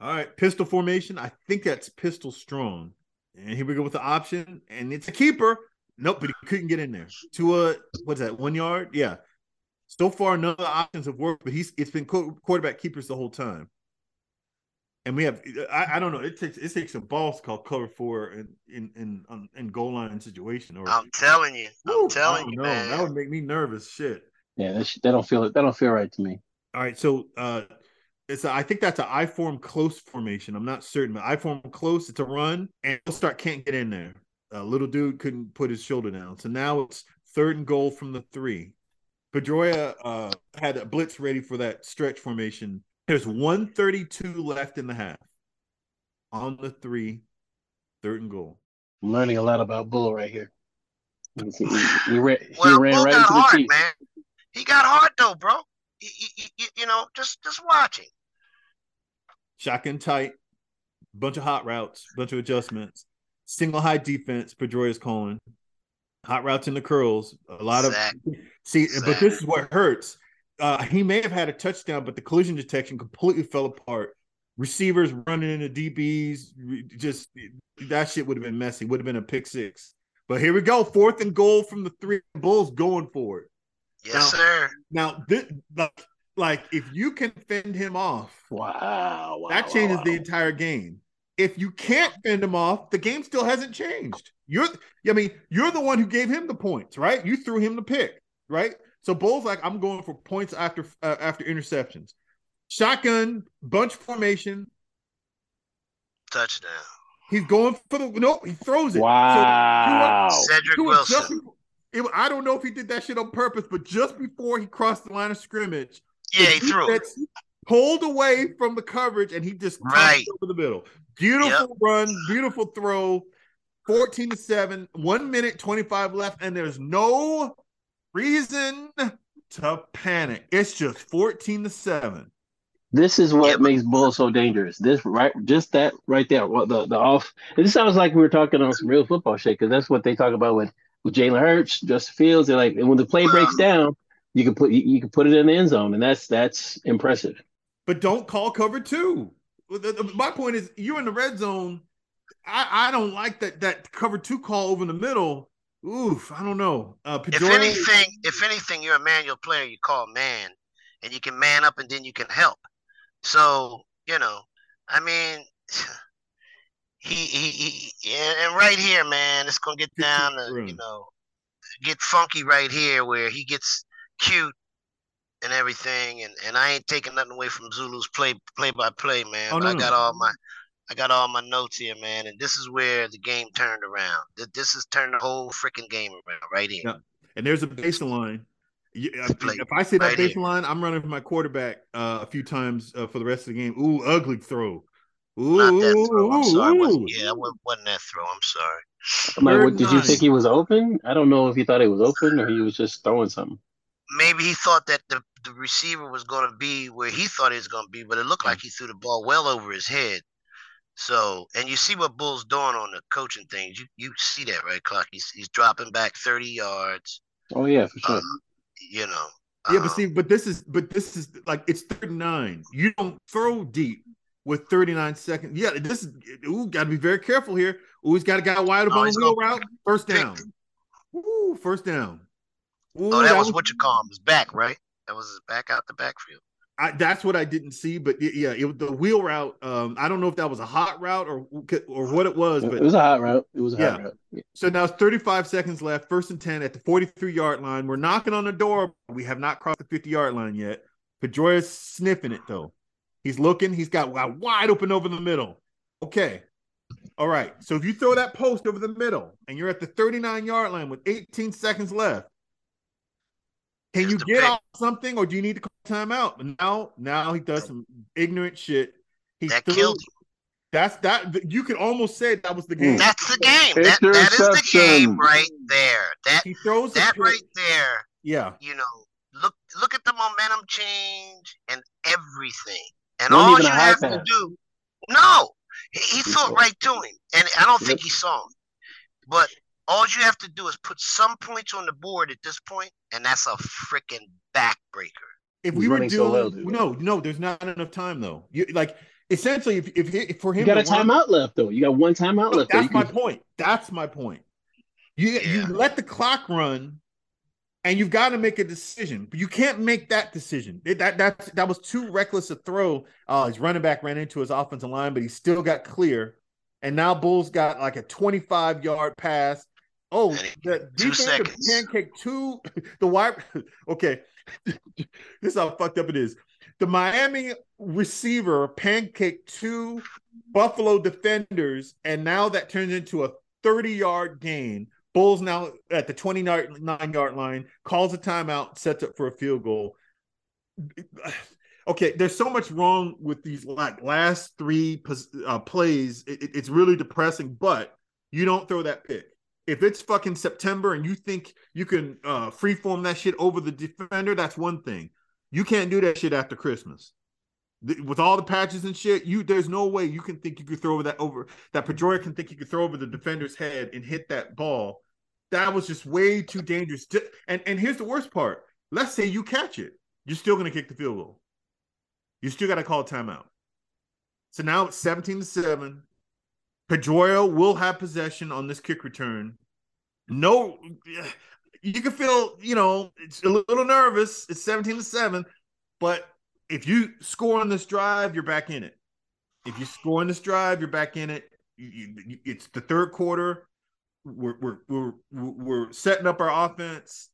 All right, pistol formation. I think that's pistol strong. And here we go with the option, and it's a keeper. Nope, but he couldn't get in there. To a what's that? One yard? Yeah. So far, none of the options have worked, but he's it's been quarterback keepers the whole time. And we have I, I don't know. It takes it takes a balls called cover four in in in, um, in goal line situation. Or I'm telling you. I'm Woo, I telling don't you, know. man. That would make me nervous. Shit. Yeah, that, sh- that don't feel that don't feel right to me. All right, so uh it's a, I think that's an I form close formation. I'm not certain, but I form close. It's a run, and start can't get in there. Uh, little dude couldn't put his shoulder down, so now it's third and goal from the three. Pedroia uh, had a blitz ready for that stretch formation. There's 132 left in the half. On the three, third and goal. I'm learning a lot about Bull right here. He, he, he ran, he Well, ran Bull right got into the hard, teeth. man. He got hard though, bro. He, he, he- you know, just just watching. Shotgun tight, bunch of hot routes, bunch of adjustments, single high defense. Pedroia's calling hot routes in the curls. A lot Zach. of see, but this is what hurts. Uh, he may have had a touchdown, but the collision detection completely fell apart. Receivers running into DBs, just that shit would have been messy. Would have been a pick six. But here we go, fourth and goal from the three. Bulls going for it. Yes, Now- sir. Now, this, like, like if you can fend him off, Wow, wow, that wow, changes wow. the entire game. If you can't fend him off, the game still hasn't changed. You're, I mean, you're the one who gave him the points, right? You threw him the pick, right? So Bull's like, I'm going for points after uh, after interceptions. Shotgun bunch formation. Touchdown. He's going for the no. He throws it. Wow. Cedrick So, Tua just Wilson. before- it- I don't know if he did that shit on purpose, but just before he crossed the line of scrimmage, Yeah, he threw. it. pulled away from the coverage and he just Right. over the middle. Beautiful run, beautiful throw. 14 to 7, 1 minute 25 left, and there's no reason to panic. It's just 14 to 7. This is what makes Bull so dangerous. This right, just that right there. What the the off? This sounds like we were talking on some real football shit because that's what they talk about with with Jalen Hurts, Justin Fields. They're like, and when the play breaks down, you can put you, you can put it in the end zone, and that's that's impressive. But don't call cover two. Well, the- the- My point is, you're in the red zone. I, I don't like that that cover two call over in the middle. Oof, I don't know. Uh, If anything, if anything, you're a manual player. You call man, and you can man up, and then you can help. So you know, I mean, he he, he and right here, man, it's gonna get down to you know get funky right here where he gets cute and everything, and and I ain't taking nothing away from Zulu's play play by play, man. Oh, but no, I no. got all my I got all my notes here, man, and this is where the game turned around. Th- This has turned the whole freaking game around right here. Yeah. And there's a baseline. You- Play If I say that right here. baseline, I'm running for my quarterback uh, a few times uh, for the rest of the game. Ooh, ugly throw. Ooh, Not that throw. I'm sorry. ooh, Wasn't, yeah, it wasn't wasn't that throw. I'm sorry. I'm like, what, did you think he was open? I don't know if he thought it was open or he was just throwing something. Maybe he thought that the, the receiver was going to be where he thought he was going to be, but it looked like he threw the ball well over his head. So, and you see what Bull's doing on the coaching things. You you see that, right, Clark? He's he's dropping back 30 yards. Oh yeah, for sure. Uh, you know. Yeah, but um, see, but this is, but this is like it's 39. You don't throw deep with 39 seconds. Yeah, this is. Ooh, got to be very careful here. Ooh, he's got a guy wide open on the wheel route. First down. Ooh, first down. Ooh, Oh, that, was, what you call him. His back, right? That was his back out the backfield. I, that's what I didn't see, but yeah, it was the wheel route. Um, I don't know if that was a hot route or or what it was, but It was a hot route. It was a hot route. Yeah. so now it's 35 seconds left, first and 10 at the 43 yard line. We're knocking on the door. We have not crossed the 50 yard line yet. Pedroia's sniffing it though. He's looking, he's got got wide open over the middle. Okay. All right. So if you throw that post over the middle and you're at the 39 yard line with 18 seconds left, can you get pick. off something or do you need to call timeout? And now, now he does some ignorant shit. He That threw- killed him. That's that. You could almost say that was the hmm. game. That's the game. That, that is the game right there. That he throws that right there. Yeah. You know, look look at the momentum change and everything. And Not all you a high have to do, no, he, he threw it right to him, and I don't think he saw him. But all you have to do is put some points on the board at this point, and that's a freaking backbreaker. If He's we were running doing so well, no, no, there's not enough time though. You like essentially if if, if for him You got a to run- timeout left though. You got one timeout No, left. that's my can- point. That's my point. You you let the clock run, and you've got to make a decision. But you can't make that decision. It- that that that was too reckless a throw. Uh, his running back ran into his offensive line, but he still got clear. And now Bulls got like a 25 yard pass. Oh, the two defensive pancake two. The wide. Okay, this is how fucked up it is. The Miami receiver pancake two Buffalo defenders, and now that turns into a 30 yard gain. Bulls now at the 29 yard line, calls a timeout, sets up for a field goal. Okay, there's so much wrong with these like last three uh, plays. It- it- it's really depressing, but you don't throw that pick. If it's fucking September and you think you can uh, freeform that shit over the defender, that's one thing. You can't do that shit after Christmas Th- with all the patches and shit, you there's no way you can think you could throw over that over that Pedroia can think you could throw over the defender's head and hit that ball. That was just way too dangerous. And and here's the worst part. Let's say you catch it, you're still gonna kick the field goal. You still gotta call a timeout. So now it's 17 to 7. Pedroia will have possession on this kick return. No, you can feel, you know, it's a little nervous. It's 17 to 7, but if you score on this drive, you're back in it. If you score on this drive, you're back in it. You, you, it's the third quarter. We're, we're we're we're setting up our offense.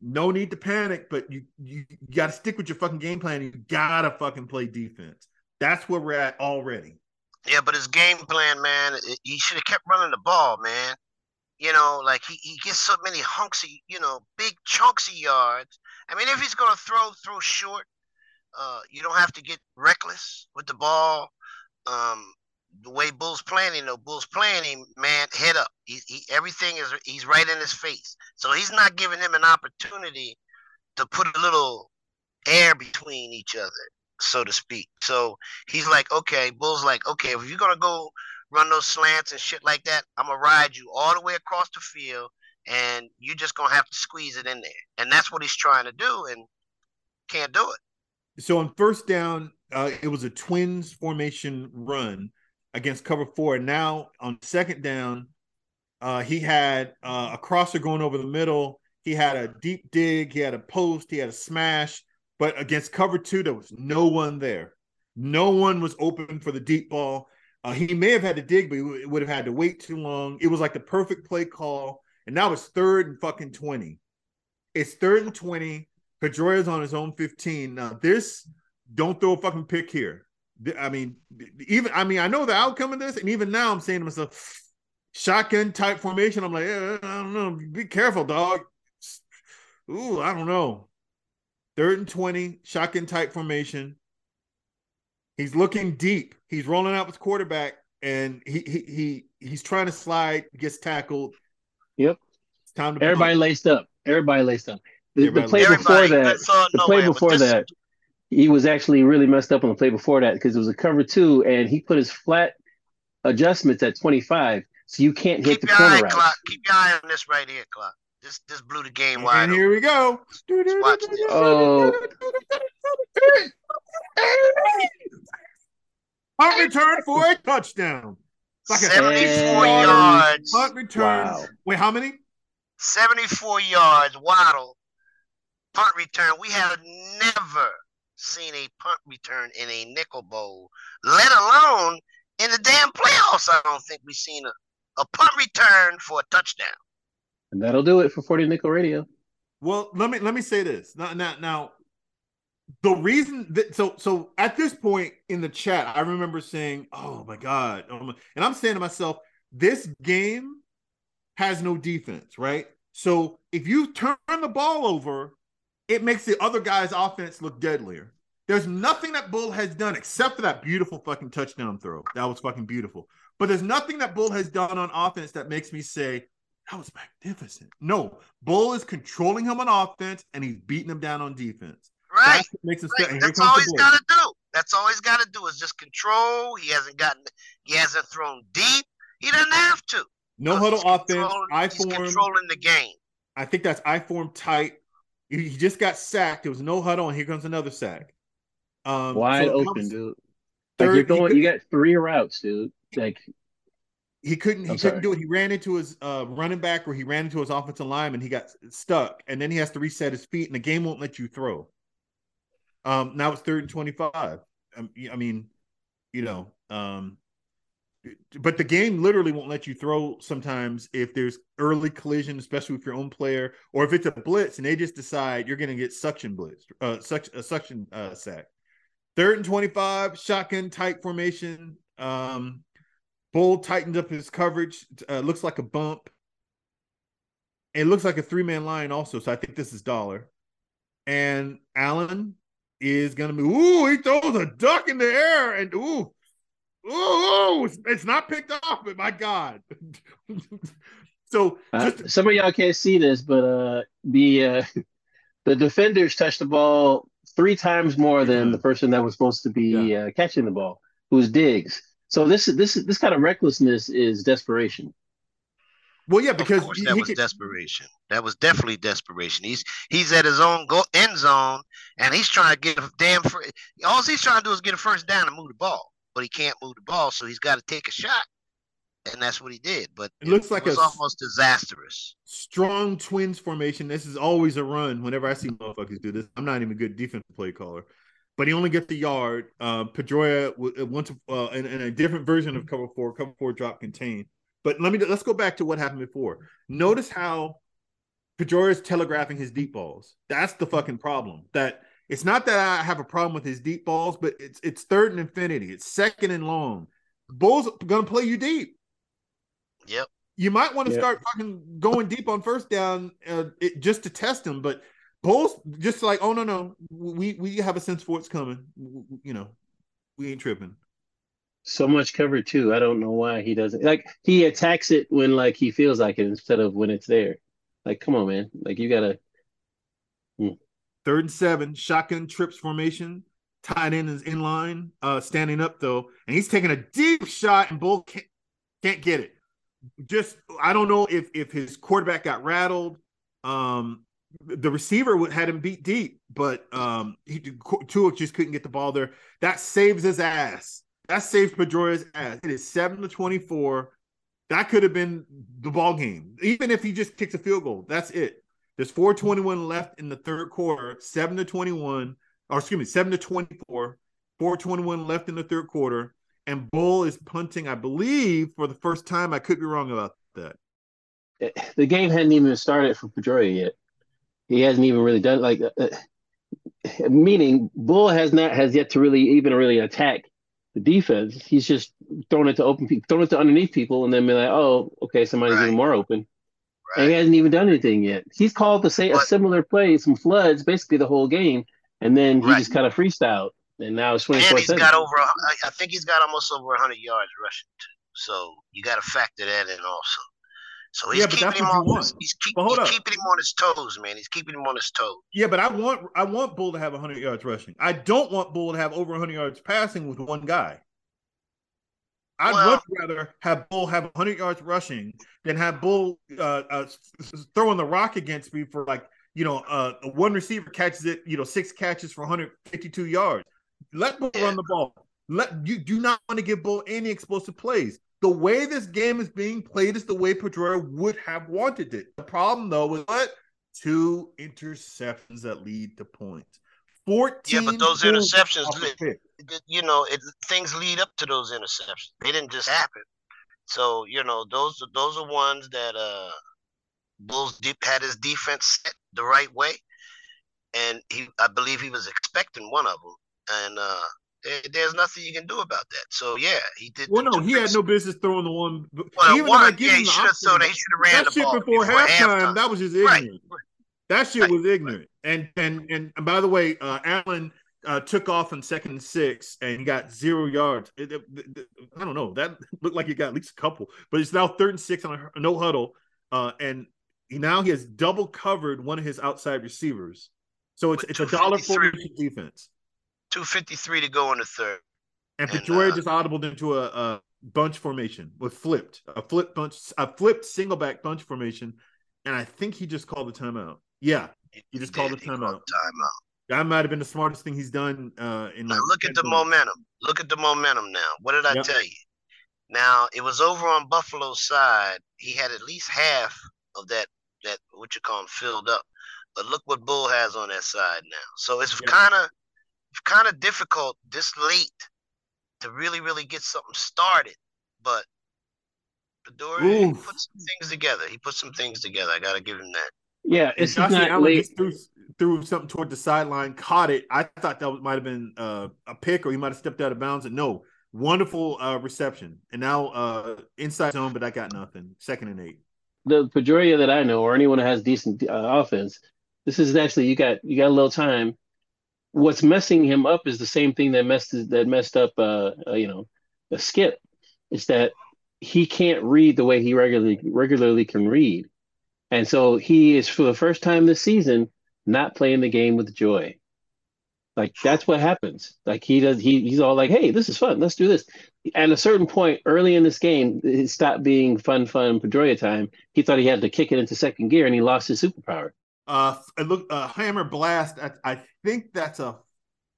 No need to panic, but you you, you got to stick with your fucking game plan. You gotta fucking play defense. That's where we're at already. Yeah, but his game plan, man, he should have kept running the ball, man. You know, like he, he gets so many hunks of, you know, big chunks of yards. I mean, if he's gonna throw, throw short. Uh, you don't have to get reckless with the ball. Um, the way Bulls playing, you know, Bulls playing him, man, head up. He, he everything is he's right in his face, so he's not giving him an opportunity to put a little air between each other, so to speak. So he's like, okay, Bull's like, okay, if you're gonna go run those slants and shit like that, I'm gonna ride you all the way across the field, and you're just gonna have to squeeze it in there, and that's what he's trying to do, and can't do it. So on first down, uh, it was a twins formation run against cover four. Now on second down, uh, he had uh, a crosser going over the middle. He had a deep dig. He had a post. He had a smash. But against cover two, there was no one there. No one was open for the deep ball. Uh, he may have had to dig, but he would have had to wait too long. It was like the perfect play call. And now it's third and fucking 20. It's third and 20. Pedroia's on his own 15. Now, this, don't throw a fucking pick here. I mean, even, I mean, I know the outcome of this. And even now I'm saying to myself, shotgun type formation. I'm like, eh, I don't know. Be careful, dog. Ooh, I don't know. Third and 20, shotgun type formation. He's looking deep. He's rolling out with quarterback, and he he he he's trying to slide, gets tackled. Yep. It's time to Everybody punt. laced up. Everybody laced up. The, the play laced before Everybody, that, the no play way, before this- that, he was actually really messed up on the play before that because it was a cover two, and he put his flat adjustments at 25, so you can't hit the your eye, corner clock. Keep your eye on this right here, clock. This this blew the game wide. And open. here we go. watch this. Oh. Punt return for a touchdown. Like a 74 And- yards. punt return. Wow. Wait, how many? 74 yards. Waddle. Punt return. We have never seen a punt return in a Nickelbowl, let alone in the damn playoffs. I don't think we've seen a, a punt return for a touchdown. And that'll do it for 40 Nickel Radio. Well, let me let me say this. Now, now, now the reason that so so at this point in the chat, I remember saying, "Oh my god," oh and I'm saying to myself, "This game has no defense, right? So if you turn the ball over, it makes the other guy's offense look deadlier." There's nothing that Bull has done except for that beautiful fucking touchdown throw. That was fucking beautiful. But there's nothing that Bull has done on offense that makes me say, that was magnificent. No, Bull is controlling him on offense and he's beating him down on defense. Right. That's what makes us right. and That's all the he's blitz. got to do. That's all he's got to do is just control. He hasn't gotten. He hasn't thrown deep. He doesn't have to. No Because huddle he's offense. controlling- I form. controlling the game. I think that's I form tight. He he just got sacked. There was no huddle, and here comes another sack. Um, Wide so open, dude. Like third- you're going, could- you got three routes, dude. Like He couldn't. He I'm couldn't sorry. do it. He ran into his uh, running back, or he ran into his offensive line And he got stuck, and then he has to reset his feet, and the game won't let you throw. Um, now it's third and twenty-five. Um, I mean, you know, um, but the game literally won't let you throw sometimes if there's early collision, especially with your own player, or if it's a blitz and they just decide you're going to get suction blitz, uh, such a suction uh, sack. Third and twenty-five, shotgun tight formation. Um, Bull tightens up his coverage. Uh, looks like a bump. It looks like a three-man line also. So I think this is dollar. And Allen is gonna be, Ooh, he throws a duck in the air, and ooh, ooh, it's, it's not picked off. But my God. so uh, some of y'all can't see this, but uh, the uh, the defenders touched the ball three times more than the person that was supposed to be uh, catching the ball, who's Diggs. So this this this kind of recklessness is desperation. well, yeah, because of he- that he was could- desperation. That was definitely desperation. He's he's at his own go- end zone, and he's trying to get a damn. Fir- all he's trying to do is get a first down and move the ball, but he can't move the ball, so he's got to take a shot, and that's what he did. But It looks like was a- almost disastrous. strong twins formation. This is always a run whenever I see motherfuckers do this. I'm not even a good defensive play caller, but he only gets the yard. Uh, Pedroia w- wants uh, in, in a different version of cover four, cover four drop contain. But let me let's go back to what happened before. Notice how Pedroia is telegraphing his deep balls. That's the fucking problem. That it's not that I have a problem with his deep balls, but it's it's third and infinity. It's second and long. Bulls gonna play you deep Yep. you might want to Yeah. start fucking going deep on first down uh, it, just to test him. But Bulls just like, oh no no, we we have a sense for what's coming. You know, we ain't tripping. So much cover too. I don't know why he doesn't like he attacks it when like he feels like it instead of when it's there. Like, come on, man. Like you gotta Third and seven, shotgun trips formation. Tight end is in line, uh, standing up though, and he's taking a deep shot, and Bull can't, can't get it. Just I don't know if if his quarterback got rattled. Um, the receiver had him beat deep, but um, he Tua just couldn't get the ball there. That saves his ass. That saves Pedroia's ass. It is seven to twenty four. That could have been the ball game, even if he just kicks a field goal. That's it. There's 421 left in the third quarter, 7 to 21, or excuse me, 7 to 24. 421 left in the third quarter, and Bull is punting, I believe, for the first time. I could be wrong about that. The game hadn't even started for Pedroia yet. He hasn't even really done like, uh, meaning Bull has not has yet to really even really attack the defense. He's just throwing it to open people, throwing it to underneath people, and then be like, oh, okay, somebody's Right. getting more open. Right. And he hasn't even done anything yet. He's called to say a similar play, some floods, basically the whole game, and then he Right. just kind of freestyled, and now it's twenty And four he's seven. got over. I think he's got almost over 100 yards rushing too. So you got to factor that in also. So he's Yeah, keeping him on. want. He's, keep, he's keeping him on his toes, man. He's keeping him on his toes. Yeah, but I want I want Bull to have 100 yards rushing. I don't want Bull to have over 100 yards passing with one guy. I'd Well- much rather have Bull have 100 yards rushing than have Bull uh, uh, throwing the rock against me for like you know uh, one receiver catches it, you know six catches for 152 yards. Let Bull Yeah. run the ball. Let you do not want to give Bull any explosive plays. The way this game is being played is the way Pedroia would have wanted it. The problem though is what two interceptions that lead to points. 14 Yeah, but those interceptions, off a li- pick. th- you know, it, things lead up to those interceptions. They didn't just happen. So you know, those those are ones that uh, Bulls deep had his defense set the right way, and he, I believe, he was expecting one of them, and uh, there's nothing you can do about that. So yeah, he did. Well, no, he had no business throwing the one. Well, even one, give yeah, he should have option, thrown. He should have ran that the shit ball before, halftime, that was just Right. ignorant. That shit Right. was ignorant. And and and, and by the way, uh, Allen uh, took off on second and six and got zero yards. It- it- it- I don't know. That looked like he got at least a couple, but it's now third and six on a, no huddle, uh, and he, now he has double covered one of his outside receivers. So it's With it's a dollar 253. formation defense. Two fifty three to go in the third. And Pedroia uh, just audibled into a, a bunch formation with flipped, a flip bunch, a flipped single back bunch formation. And I think he just called the timeout. Yeah, He just called the He called timeout. timeout. that might have been the smartest thing he's done. Uh, in Now like look at the momentum. Look at the momentum now. What did I Yep. tell you? Now it was over on Buffalo's side. He had at least half of that that what you call him filled up. But look what Bull has on that side now. So it's Yeah. kind of kind of difficult this late to really really get something started. But Fedora he put some things together. He put some things together. I got to give him that. Yeah, it's Josh not Allen late. just threw, threw something toward the sideline, caught it. I thought that was, might have been uh, a pick or he might have stepped out of bounds. And no, wonderful uh, reception. And now uh, inside zone, but I got nothing. Second and eight. the Pedroia that I know, or anyone that has decent uh, offense, this is actually you got you got a little time. What's messing him up is the same thing that messed that messed up, uh, uh, you know, a skip. Is that he can't read the way he regularly regularly can read, and so he is for the first time this season not playing the game with joy. Like that's what happens. Like he does. He he's all like, "Hey, this is fun. Let's do this." At a certain point early in this game, it stopped being fun, fun Pedroia time. He thought he had to kick it into second gear, and he lost his superpower. Uh, look, uh, Hammer Blast. I, I think that's a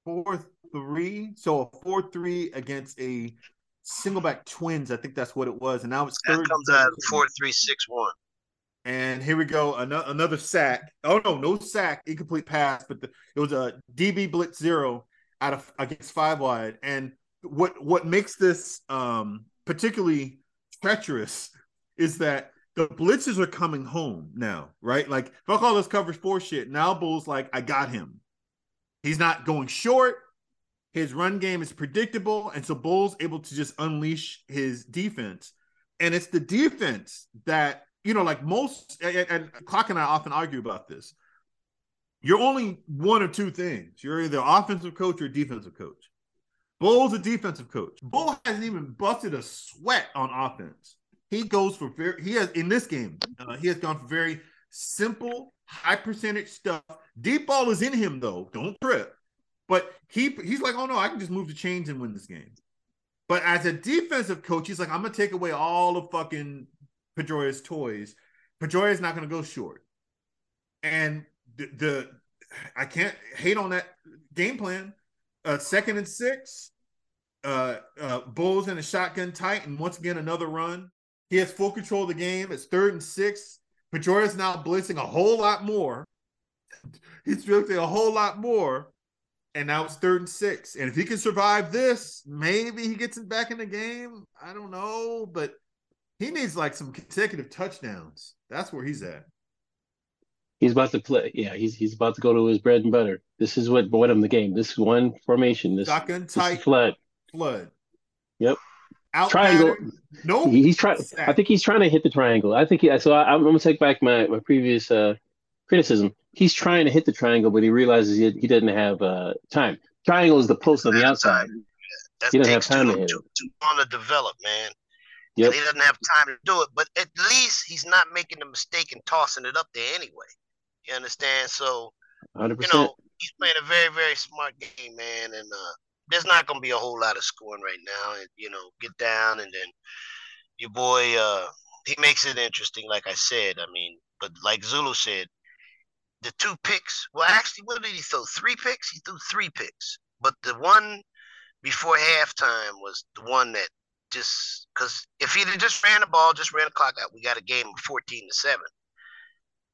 four three. So a four three against a single back twins. I think that's what it was. And now it's That third. comes out 17. four three six one. And here we go. Another another sack. Oh no, no sack, incomplete pass, but the, it was a DB blitz zero out of against five wide. And what what makes this um particularly treacherous is that the blitzes are coming home now, right? Like fuck all this coverage four shit. Now Bull's like, I got him. He's not going short. His run game is predictable, and so Bull's able to just unleash his defense. And it's the defense that you know, like most, and, and Clock and I often argue about this. You're only one or two things. You're either offensive coach or defensive coach. Bull's a defensive coach. Bull hasn't even busted a sweat on offense. He goes for very. He has in this game. Uh, he has gone for very simple, high percentage stuff. Deep ball is in him though. Don't trip. But he he's like, oh no, I can just move the chains and win this game. But as a defensive coach, he's like, I'm gonna take away all the fucking Pedroia's toys. Pedroia's not gonna go short. And the, the I can't hate on that game plan. Uh, second and six, uh, uh, Bulls in a shotgun tight, and once again another run. He has full control of the game. It's third and six. Pedroia's now blitzing a whole lot more. He's blitzing a whole lot more, and now it's third and six. And if he can survive this, maybe he gets it back in the game. I don't know, but he needs like some consecutive touchdowns. That's where he's at. He's about to play. Yeah, he's he's about to go to his bread and butter. This is what bought him the game. This is one formation. This, Shotgun tight is flood. flood. Yep. Out Triangle. pattern. No. He- he's trying. I think he's trying to hit the triangle. I think he, so. I, I'm gonna take back my my previous uh, criticism. He's trying to hit the triangle, but he realizes he, he doesn't have uh, time. Triangle is the post on the outside. That He doesn't have takes time too, to hit too, too long to develop, man. Yep. And he doesn't have time to do it. But at least he's not making the mistake and tossing it up there anyway. You understand? So 100. you know, he's playing a very, very smart game, man. And uh, there's not going to be a whole lot of scoring right now. And, you know, get down and then your boy, uh, he makes it interesting, like I said. I mean, but like Zulu said, the two picks, well, actually, what did he throw? Three picks? He threw three picks. But the one before halftime was the one that just, because if he'd just ran the ball, just ran the clock out, we got a game of 14 to 7.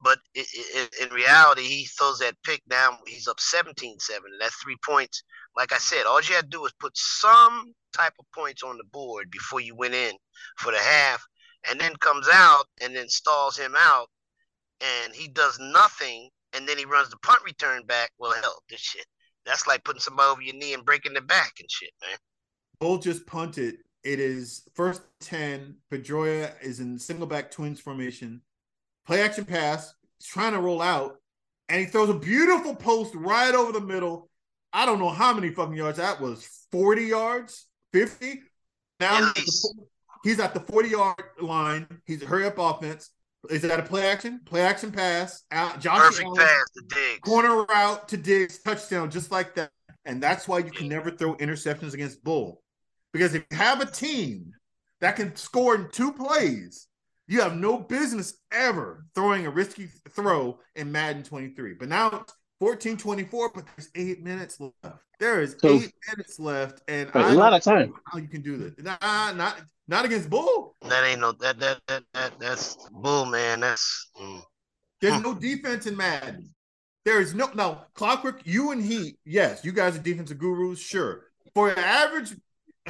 But in reality, he throws that pick down. He's up 17 7. And that's three points. Like I said, all you had to do was put some type of points on the board before you went in for the half, and then comes out and then stalls him out, and he does nothing, and then he runs the punt return back. Well, hell, this shit. That's like putting somebody over your knee and breaking their back and shit, man. Bull just punted. It is first 10. Pedroia is in single back twins formation. Play action pass. He's trying to roll out. And he throws a beautiful post right over the middle. I don't know how many fucking yards that was. 40 yards? 50? Now he's at, the, he's at the 40 yard line. He's a hurry up offense. Is that a play action? Play action pass. Out, Josh Perfect Allen, pass to Diggs. corner route to Diggs, touchdown, just like that. And that's why you can never throw interceptions against Bull. Because if you have a team that can score in two plays, you have no business ever throwing a risky throw in Madden 23. But now it's 14 24, but there's eight minutes left. There is So- eight minutes left. And Right, I a lot don't of time. know how you can do this. Nah, not not against Bull. That ain't no that that that, that that's bull, man. That's mm. There's no defense in Madden. There is no now clockwork. You and he, yes, you guys are defensive gurus, sure. For an average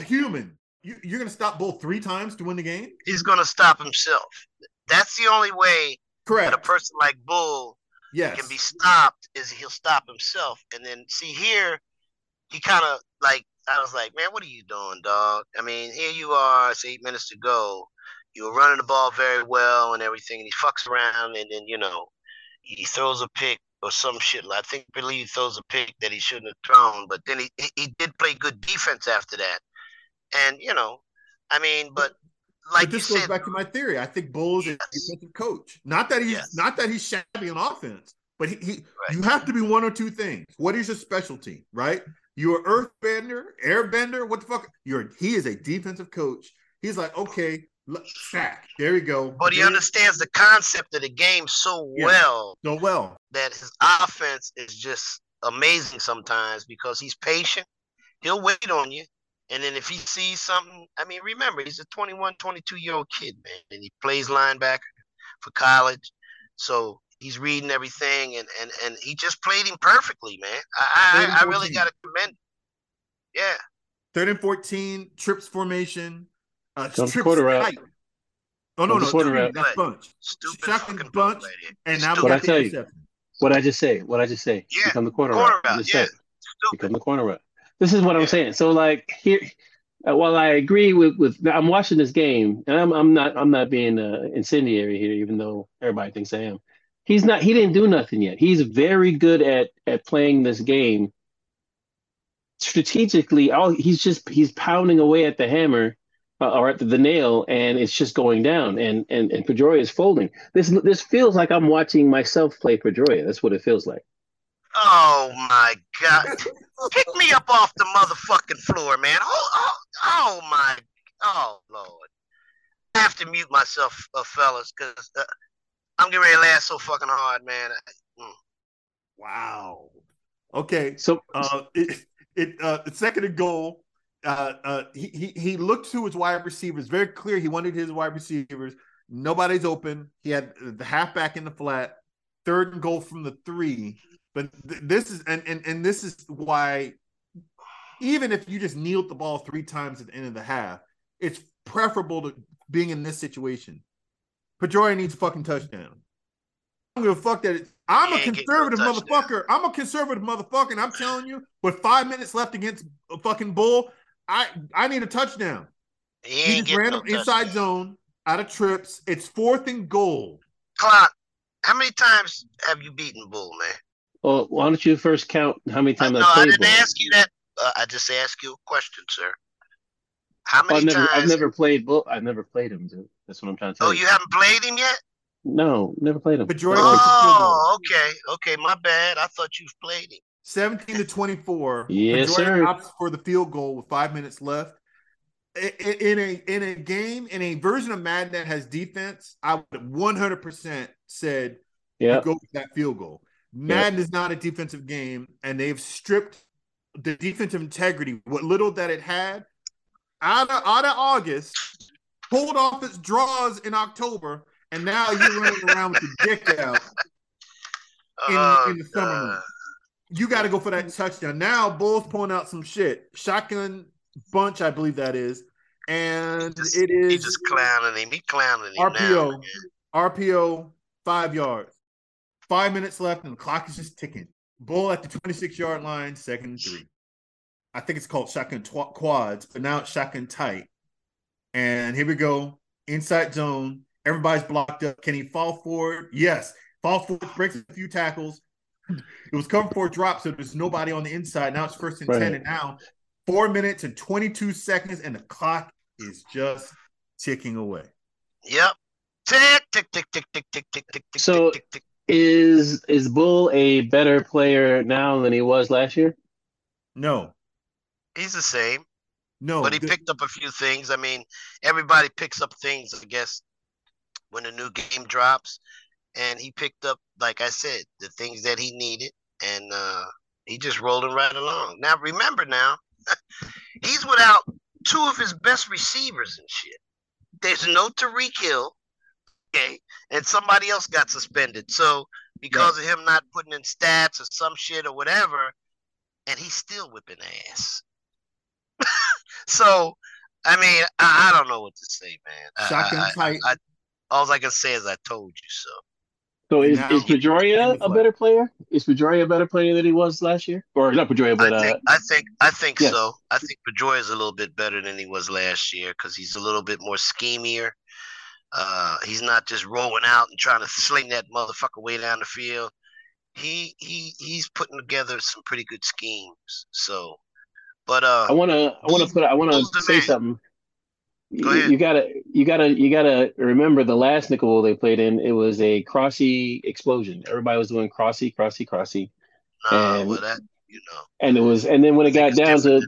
human, you, you're gonna stop Bull three times to win the game. he's gonna stop himself. That's the only way that a person like Bull Yes. can be stopped is he'll stop himself. And then see here, he kind of like I was like, man, what are you doing, dog? I mean, here you are. It's eight minutes to go. You were running the ball very well and everything, and he fucks around, and then you know, he throws a pick or some shit. I think believe he throws a pick that he shouldn't have thrown, but then he he- he did play good defense after that. And you know, I mean, but like but this goes said, back to my theory. I think Bull's is a defensive coach. Not that he's Yes. not that he's shabby on offense, but he, he Right. you have to be one or two things. What is your specialty, right? You're earthbender, airbender. What the fuck? You're he is a defensive coach. He's like, okay, sack. There you go. but he There- understands the concept of the game so Yeah. well so well. that his offense is just amazing sometimes because he's patient. He'll wait on you. And then if he sees something, I mean, remember, he's a 21, 22 year old kid, man, and he plays linebacker for college. So he's reading everything, and and, and he just played him perfectly, man. I, I, I really got to commend him. Yeah. Third and 14, trips formation. Uh, Jump trips quarter route. tight. Oh, no, Jump no. quarter three. That's bunch. Stupid Shotgun fucking bunch. And now. What I tell you. What I just say. What I just say. Yeah, Become the corner, corner route. I just yeah. said. Become the corner route. This is what I'm saying. So like here, uh, while I agree with with I'm watching this game, and I'm I'm not I'm not being uh, incendiary here, even though everybody thinks I am. He's not. He didn't do nothing yet. He's very good at at playing this game strategically. All he's just he's pounding away at the hammer uh, or at the, the nail, and it's just going down. And and and Pedroia is folding. This this feels like I'm watching myself play Pedroia. That's what it feels like. Oh my God. Pick me up off the motherfucking floor, man. Oh, oh, oh my, oh Lord. I have to mute myself, uh, fellas, because uh, I'm getting ready to laugh so fucking hard, man. Mm. Wow. Okay. So Uh, it, it uh, second and goal. Uh, uh, he, he he looked to his wide receivers. Very clear. He wanted his wide receivers. Nobody's open. He had the halfback in the flat. Third and goal from the three. But th- this is and, and and this is why even if you just kneeled the ball three times at the end of the half, it's preferable to being in this situation. Pedroia needs a fucking touchdown. I don't give a fuck that I'm a getting no conservative motherfucker. I'm a conservative motherfucker, and I'm telling you, with five minutes left against a fucking bull, I I need a touchdown. He He just ran no inside touchdown. zone out of trips. It's fourth and goal. Clock. How many times have you beaten Bull, man? Well, why don't you first count how many I, times no, I played? No, I played didn't ball? ask you that. Uh, I just asked you a question, sir. How Oh, many I've never, times? I've never played bull. I've never played him, dude. That's what I'm trying to tell oh, you. you haven't played him yet? No, never played him. Pedroia Oh, kicks a field goal. Oh, okay, okay. My bad. I thought you've played him. 17 to 24. Yes, Pedroia sir. opts for the field goal with five minutes left. I- I- In a in a game in a version of Madden that has defense, I would 100% said yeah. go for that field goal. Madden is not a defensive game, and they've stripped the defensive integrity, what little that it had, out of out of August, pulled off its draws in October, and now you're running around with your dick out. In- Oh, in the summer God. You got to go for that touchdown. Now, Bulls pulling out some shit. Shotgun bunch, I believe that is. And Just- it is He just clowning him. He clowning him RPO. now. RPO, five yards. Five minutes left, and the clock is just ticking. Bull at the 26 yard line, second three. I think it's called shotgun tw- quads, but now it's shotgun tight. And here we go. Inside zone. Everybody's blocked up. Can he fall forward? Yes. Fall forward, breaks a few tackles. It was covered for a drop, so there's nobody on the inside. Now it's first and right. 10. And now four minutes and 22 seconds, and the clock is just ticking away. Yep. Tick, tick, tick, tick, tick, tick, tick, tick, so, tick, tick, tick. Is is Bull a better player now than he was last year? No, He's the same, no. but he the- picked up a few things. I mean, everybody picks up things, I guess, when a new game drops. And he picked up, like I said, the things that he needed, and uh, he just rolling right along. Now, remember now, he's without two of his best receivers and shit. There's no Tyreek Hill, okay, and somebody else got suspended. So because of him not putting in stats or some shit or whatever, and he's still whipping ass. so, I mean, I, I don't know what to say, man. I- Shotgun I, I. I, all I can say is I told you so. So is, Now- is Pedroia a better player? Is Pedroia a better player than he was last year? Or not Pedroia, but I uh, think, I think, I think yes. so. I think Pedroia is a little bit better than he was last year because he's a little bit more schemier. Uh, he's not just rolling out and trying to sling that motherfucker way down the field. He he he's putting together some pretty good schemes. So, but uh, I want to I want to put I want to say man. something. Go You, you gotta you gotta you gotta remember the last nickel Bowl they played in. It was a crossy explosion. Everybody was doing crossy, crossy, crossy, uh, and- well that you know, and it was. And then when it got down to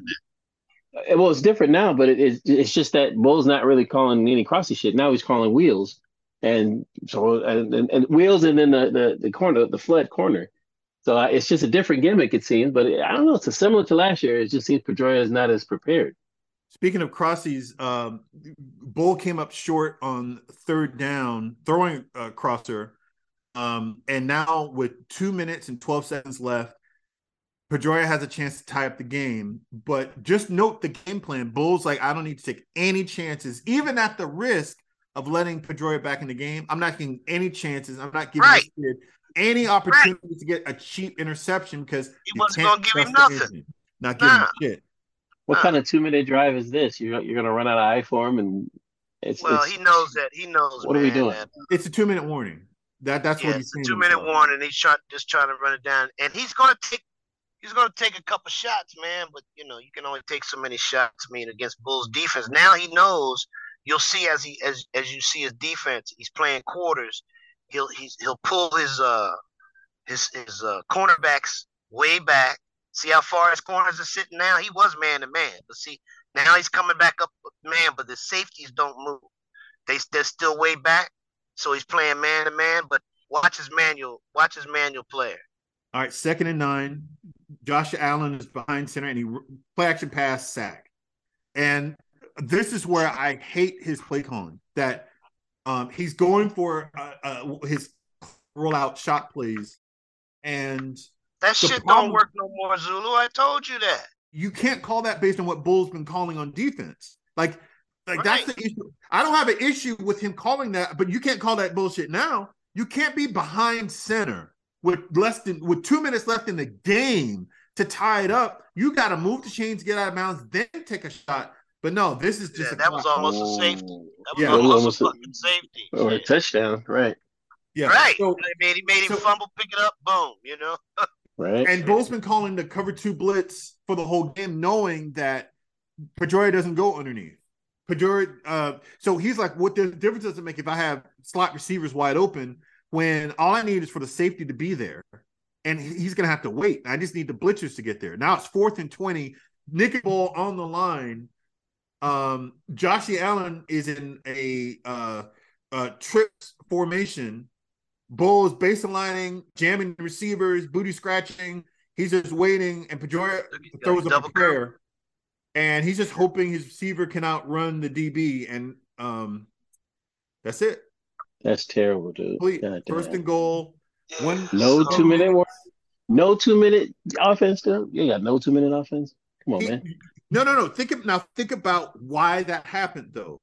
well, it's different now, but it, it's it's just that Bull's not really calling any crossy shit. Now he's calling wheels, and so and, and, and wheels, and then the, the the corner, the flood corner. So uh, it's just a different gimmick, it seems. But I don't know. It's similar to last year. It just seems Pedroia is not as prepared. Speaking of crossies, um, Bull came up short on third down, throwing a crosser. Um, and now with two minutes and 12 seconds left, Pedroia has a chance to tie up the game. But just note the game plan. Bull's like, I don't need to take any chances, even at the risk of letting Pedroia back in the game. I'm not getting any chances. I'm not giving Right. this kid any opportunity to get a cheap interception because He you wasn't gonna give him nothing. engine. Not giving him Nah. shit. What Huh. kind of two minute drive is this? You're you're gonna run out of eye for him, and it's, well, it's he knows that. He knows. What are we doing? that, uh, It's a two minute warning. That that's yeah, what he's it's saying. Two minute himself. warning. He's trying, just trying to run it down, and he's gonna take. He's gonna take a couple shots, man. But you know, you can only take so many shots. I mean, against Bulls defense. Now he knows. You'll see as he as as you see his defense. He's playing quarters. He'll he's he'll pull his uh his his uh cornerbacks way back. See how far his corners are sitting now. He was man to man, but see now he's coming back up man. But the safeties don't move. They they're still way back. So he's playing man to man. But watch his manual. Watch his manual player. All right, second and nine. Josh Allen is behind center and he play action pass sack. And this is where I hate his play calling. That um, he's going for uh, uh, his rollout shot plays, and That shit problem- don't work no more, Zulu. I told you that. You can't call that based on what Bull's been calling on defense. Like, like that's the issue. I don't have an issue with him calling that, but you can't call that bullshit now. You can't be behind center with less than with two minutes left in the game to tie it up. You got to move the chains, get out of bounds, then take a shot. But no, this is just Yeah, a that was clock. almost a safety. Oh, That was Yeah. almost, Almost a a- fucking safety. or a touchdown, right? yeah. Right. So, I mean, he made him so- fumble, pick it up, boom. You know. Right. and Bull's been calling the cover two blitz for the whole game, knowing that Pedroia doesn't go underneath. Pedroia, uh, so he's like, what the difference does it make if I have slot receivers wide open when all I need is for the safety to be there, and he's gonna have to wait. I just need the blitzers to get there. Now it's fourth and twenty. Nick Ball on the line. Um, Joshy Allen is in a uh, uh, trips formation. Bull is base jamming receivers, booty scratching. He's just waiting, and Pedroia throws a prayer, and he's just hoping his receiver can outrun the DB, and um, that's it. That's terrible, dude. Complete God first and goal. One No so- two minute war. No two minute offense still? You got no two minute offense? Come on, He- man. no, no, no. Think of, now. Think about why that happened, though.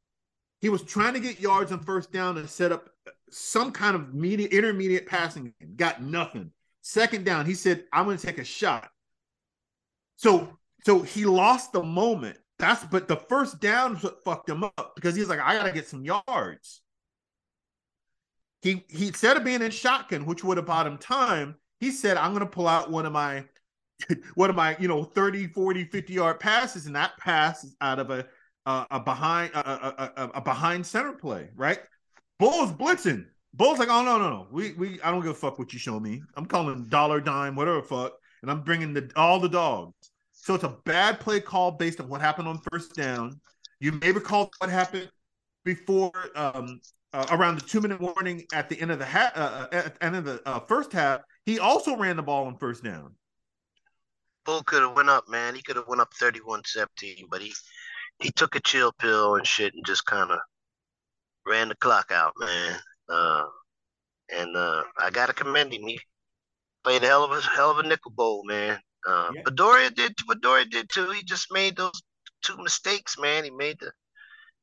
He was trying to get yards on first down and set up some kind of media, intermediate passing game. Got nothing. Second down, he said, "I'm going to take a shot." So, so he lost the moment. That's but the first down is what fucked him up because he's like, "I got to get some yards." He he instead of being in shotgun, which would have bought him time, he said, "I'm to pull out one of my one of my you know 30 40 50 yard passes and that pass is out of a a, a behind a, a, a, a behind center play right? Bull's blitzing. Bull's like oh no no no. We we i don't give a fuck what you show me. I'm calling dollar dime whatever fuck and i'm bringing the all the dogs. So it's a bad play call based on what happened on first down. You may recall what happened before um uh, around the two minute warning at the end of the ha- uh, uh, at the end of the uh, first half he also ran the ball on first down Bull could have went up, man. He could have went up 31-17, but he he took a chill pill and shit and just kind of ran the clock out, man. Uh, and uh, I gotta commend him. He played a hell of a hell of a nickel bowl, man. Uh, Yeah. Pedroia did. Pedroia did too. He just made those two mistakes, man. He made the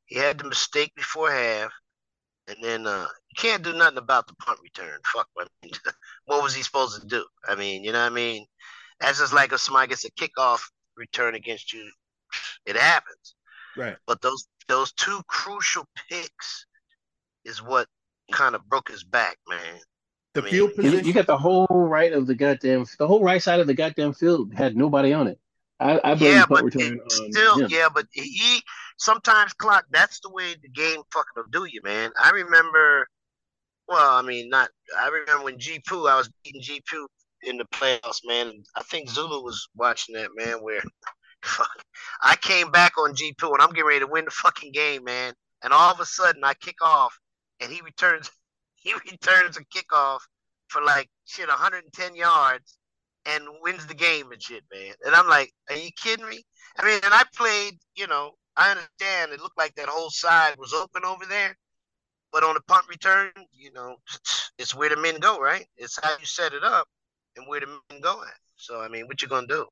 he had the mistake before half, and then uh, you can't do nothing about the punt return. Fuck, I mean, what was he supposed to do? I mean, you know what I mean? That's just like if somebody gets a kickoff return against you, it happens. right But those those two crucial picks is what kind of broke his back, man. the I mean, field You, position you got the whole right of the goddamn, the whole right side of the goddamn field had nobody on it. I, I blame yeah, punt but return it on still, him. yeah, but he sometimes clock. That's the way the game fucking will do you, man. I remember. Well, I mean, not. I remember when G Poo. I was beating G Poo in the playoffs, man. I think Zulu was watching that, man. Where fuck, I came back on G Poo and I'm getting ready to win the fucking game, man. And all of a sudden, I kick off, and he returns. He returns a kickoff for like shit 110 yards and wins the game and shit, man. And I'm like, are you kidding me? I mean, and I played, you know, I understand it looked like that whole side was open over there. But on the punt return, you know, it's where the men go, right? It's how you set it up and where the men go at. So I mean, what you gonna do?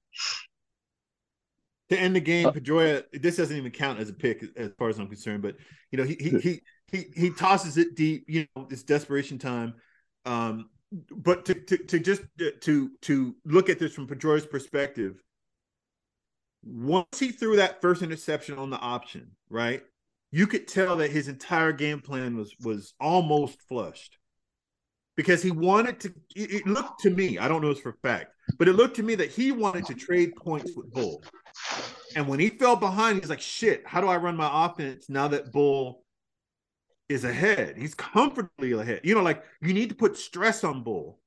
to end the game, Uh, Pedroia. This doesn't even count as a pick, as far as I'm concerned. But you know, he he he he, he tosses it deep. You know, it's desperation time. Um, but to, to to just to to look at this from Pedroia's perspective, once he threw that first interception on the option, right? You could tell that his entire game plan was was almost flushed because he wanted to. It looked to me, I don't know this for fact, but it looked to me that he wanted to trade points with Bull. And when he fell behind, he's like, shit, how do I run my offense now that Bull is ahead? He's comfortably ahead. You know, like you need to put stress on Bull.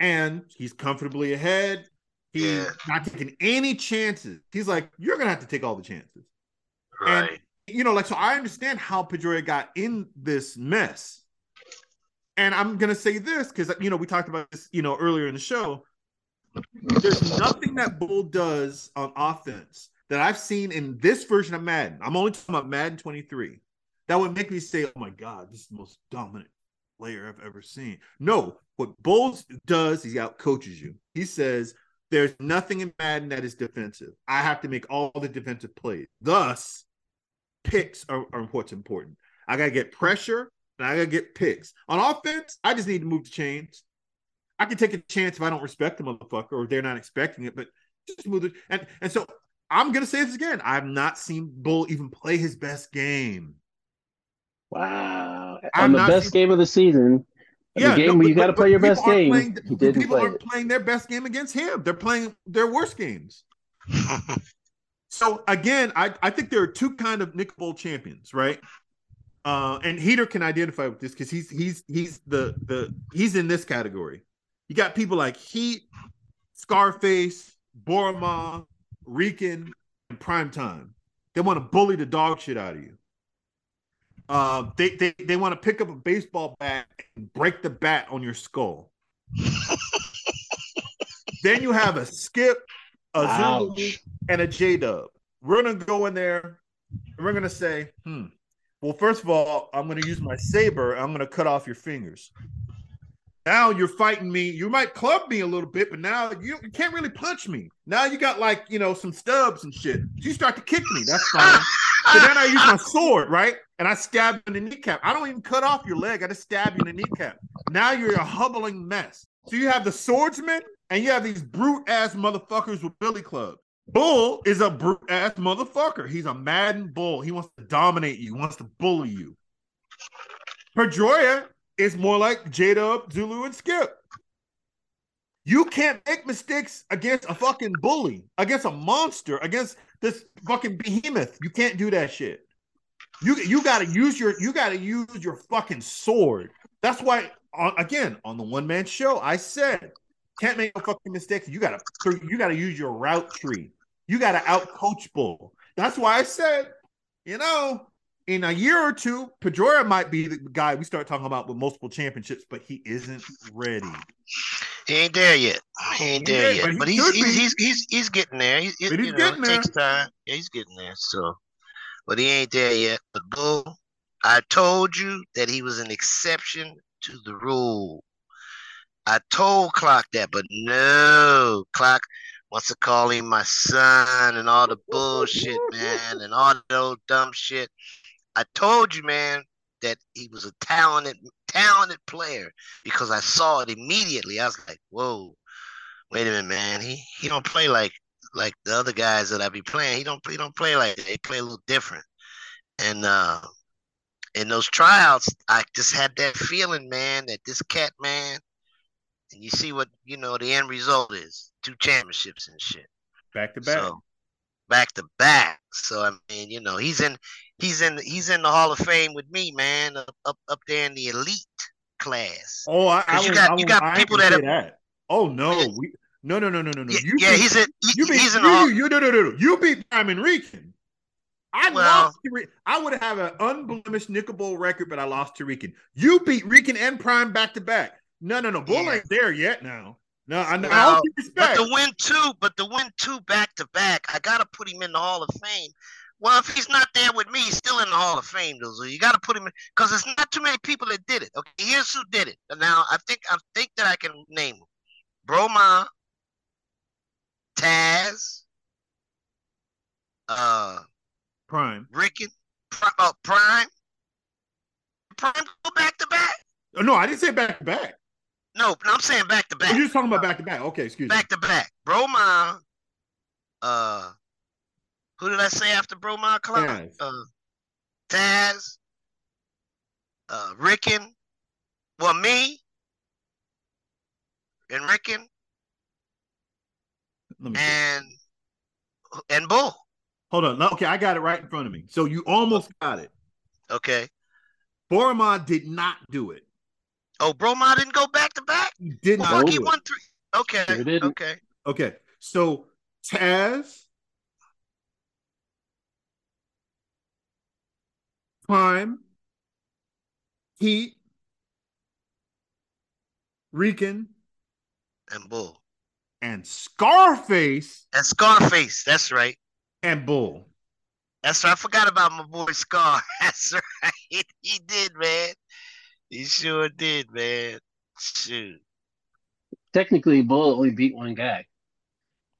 And he's comfortably ahead. He's Yeah. not taking any chances. He's like, you're going to have to take all the chances. And- Right. You know, like, so I understand how Pedroia got in this mess. And I'm going to say this because, you know, we talked about this, you know, earlier in the show. There's nothing that Bull does on offense that I've seen in this version of Madden. I'm only talking about Madden 23. That would make me say, "Oh my God, this is the most dominant player I've ever seen. No, what Bulls does, he out coaches you. He says, There's nothing in Madden that is defensive. I have to make all the defensive plays. Thus, picks are, are what's important. I gotta get pressure and I gotta get picks. On offense, I just need to move the chains. I can take a chance if I don't respect the motherfucker or they're not expecting it, but just move it. And and so I'm gonna say this again. I've not seen Bull even play his best game. Wow. I'm On the not best seeing- game of the season, Yeah, the game no, where you got to play your best game, playing- he didn't people play aren't it. playing their best game against him. They're playing their worst games. So again, I, I think there are two kind of Nick Bowl champions, right? Uh, and Heater can identify with this because he's he's he's the the he's in this category. You got people like Heat, Scarface, Borma, Rican, and Primetime. They want to bully the dog shit out of you. Uh, they they they want to pick up a baseball bat and break the bat on your skull. then you have a Skip, a Zulu, Ouch. and a J Dub. We're gonna go in there and we're gonna say, hmm. Well, first of all, I'm gonna use my saber. I'm gonna cut off your fingers. Now you're fighting me. You might club me a little bit, but now you, you can't really punch me. Now you got like you know some stubs and shit. You start to kick me. That's fine. so then I use my sword, right? And I stab you in the kneecap. I don't even cut off your leg. I just stab you in the kneecap. Now you're a hubbling mess. So you have the swordsman and you have these brute ass motherfuckers with billy clubs. Bull is a brute ass motherfucker. He's a maddened bull. He wants to dominate you. He wants to bully you. Pedroia is more like J Dub, Zulu, and Skip. You can't make mistakes against a fucking bully, against a monster, against this fucking behemoth. You can't do that shit. You you gotta use your you gotta use your fucking sword. That's why on, again on the one man show I said can't make no fucking mistakes. You gotta you gotta use your route tree. You gotta out coach bull. That's why I said, you know, in a year or two, Pedroia might be the guy we start talking about with multiple championships, but he isn't ready. He ain't there yet. Oh, he ain't He there yet. but But, he he's, he's, he's he's he's getting there. He's, But he's you know, getting it there. takes time. Yeah, he's getting there. So, but he ain't there yet. But Bull, I told you that he was an exception to the rule. I told Clock that, but no, Clock wants to call him my son and all the bullshit, man, and all the old dumb shit. I told you, man, that he was a talented, talented player because I saw it immediately. I was like, whoa, wait a minute, man. He he don't play like like the other guys that I be playing. He don't he don't play like that. He play a little different. And uh in those tryouts, I just had that feeling, man, that this cat, man, and you see what you know the end result is two championships and shit. Back to back. So back to back. So I mean, you know, he's in he's in he's in the Hall of Fame with me, man, up up, up there in the elite class. oh, I, I you got- I you got I people that say that. Oh no, Yeah. we no no no no no no. Yeah, You yeah, beat- he's in he- you beat he's in you, Hall. you, no no no no. You beat Diamond Rican. I Well- lost to I would have an unblemished Nickel Bowl record, but I lost to Rican. You beat Rican and Prime back to back. No, no, no. Bull Yeah. ain't there yet now. No, I, I Well, don't But respect. the win two, but the win two back to back, I gotta put him in the Hall of Fame. Well, if he's not there with me, he's still in the Hall of Fame, though. So you gotta put him in because there's not too many people that did it. Okay, here's who did it. Now I think I think that I can name them. Broma, Taz, uh, Prime. Ricken, Pri- uh, Prime. Prime go back to back. Oh, no, I didn't say back to back. No, but I'm saying back to Oh, back. You're talking about back to back. Okay, excuse me. back to back. bro. Broma, uh, who did I say after Broma? Clark? Taz. Uh, Taz, uh, Ricken, well, me, and Rickon. Let me see. and and Bull. Hold on. No, Okay, I got it right in front of me. So you almost got it. Okay. Boromon did not do it. Oh, Broma didn't go back to back. He didn't. fuck, he won three. Okay. Sure didn't. Okay. Okay, so Taz, Prime, Heat, Rican, And Bull. and Scarface And Scarface. That's right. and Bull. That's right. I forgot about my boy Scar. That's right. He did, man. He sure did, man. Shoot. Technically, Bull only beat one guy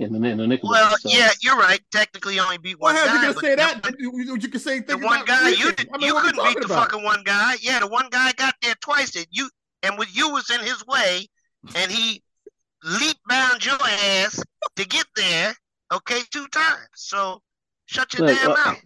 in the in the Nickel. Well, so. yeah, you're right. Technically, he only beat Well, one hell, guy. you but can say that- that. You, you, you can say The one about guy you did, I mean, you couldn't beat the about? fucking one guy. Yeah, the one guy got there twice. That you and with you was in his way, and he leap bound your ass to get there. Okay, two times. So shut your Look, damn uh, mouth.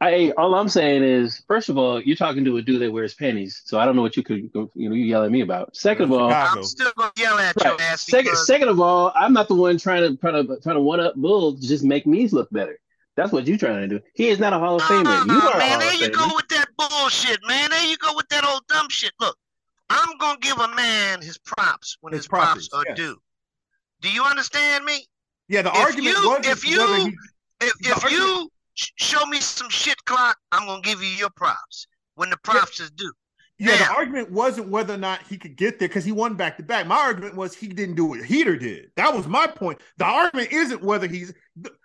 I all I'm saying is, first of all, you're talking to a dude that wears panties, so I don't know what you could you know you yell at me about. Second of all, I'm still gonna yell at right. your ass second because second of all, I'm not the one trying to trying to trying to one up Bull to just make me look better. That's what you're trying to do. He is not a Hall of Famer. You Ah, are a man, Hall there of you Famer. go with that bullshit, man. There you go with that old dumb shit. Look, I'm gonna give a man his props when His his, props, properties, are yes. due. Do you understand me? Yeah, the If argument you- wasn't if you- If if you sh- show me some shit clock, I'm gonna give you your props when the props is due. yeah, the argument wasn't whether or not he could get there because he won back to back. My argument was he didn't do what Heater did. That was my point. The argument isn't whether he's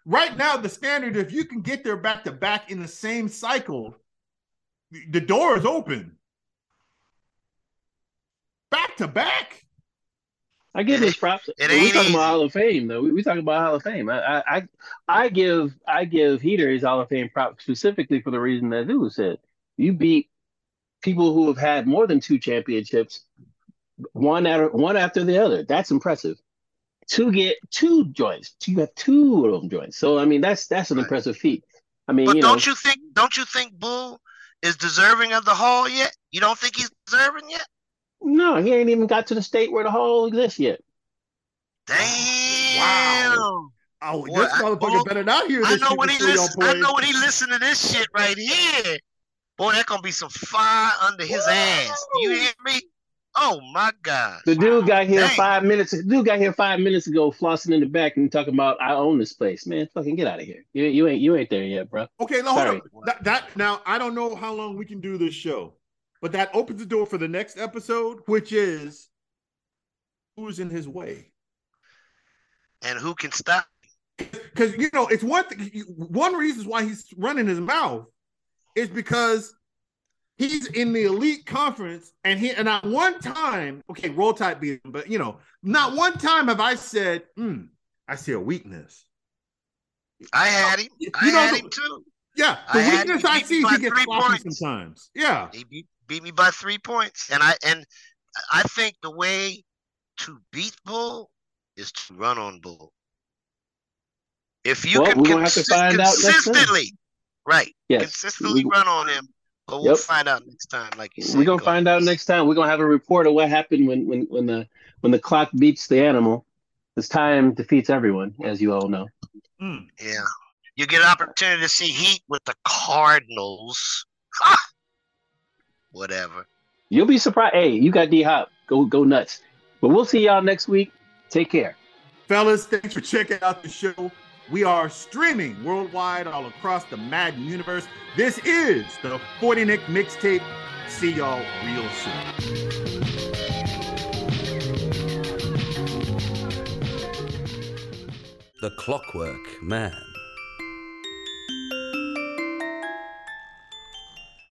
right now. The standard, if you can get there back to back in the same cycle, the door is open. Back to back. I give his props. it we talking easy. about Hall of Fame though. We, we talking about Hall of Fame. I, I I give I give Heater his Hall of Fame props specifically for the reason that Lou said. You beat people who have had more than two championships, one after one after the other. That's impressive. To get two joints, you have two of them joints. So I mean, that's that's an Right. impressive feat. I mean, But you don't you think don't you think Bull is deserving of the hall yet? You don't think he's deserving yet? No, he ain't even got to the state where the hole exists yet. Damn. Wow. Oh, Boy, this motherfucker boy, better not hear this. I this know shit when he before listen. I know when he listen to this shit right here. Boy, that gonna be some fire under his ass. You hear me? Oh my god. The dude got here Dang. five minutes. The dude got here five minutes ago, flossing in the back and talking about I own this place. Man, fucking get out of here. You, you ain't you ain't there yet, bro. Okay, now hold on. That, that now I don't know how long we can do this show, but that opens the door for the next episode, which is who's in his way. And who can stop? Because you know, it's one you- One reason why he's running his mouth is because he's in the elite conference, and he and not one time, okay, roll tide beat him, but you know, not one time have I said, hmm, I see a weakness. I had him. You I know, had the- him too. Yeah, the had- weakness I see he gets sloppy sometimes. Yeah. He beat, beat me by three points. And I and I think the way to beat Bull is to run on Bull. If you Well, can we're have to consi- find out consistently, right? Yes, consistently we- run on him. But we'll Yep. find out next time, like you said. We're gonna find out next time. We're gonna have a report of what happened when when when the when the clock beats the animal. This time defeats everyone, as you all know. Mm. Yeah. You get an opportunity to see Heat with the Cardinals. Ha! Whatever. You'll be surprised. Hey, you got D Hop. Go go nuts. But we'll see y'all next week. Take care. Fellas, thanks for checking out the show. We are streaming worldwide all across the Madden universe. This is the 40 Nick mixtape. See y'all real soon. The Clockwork Man.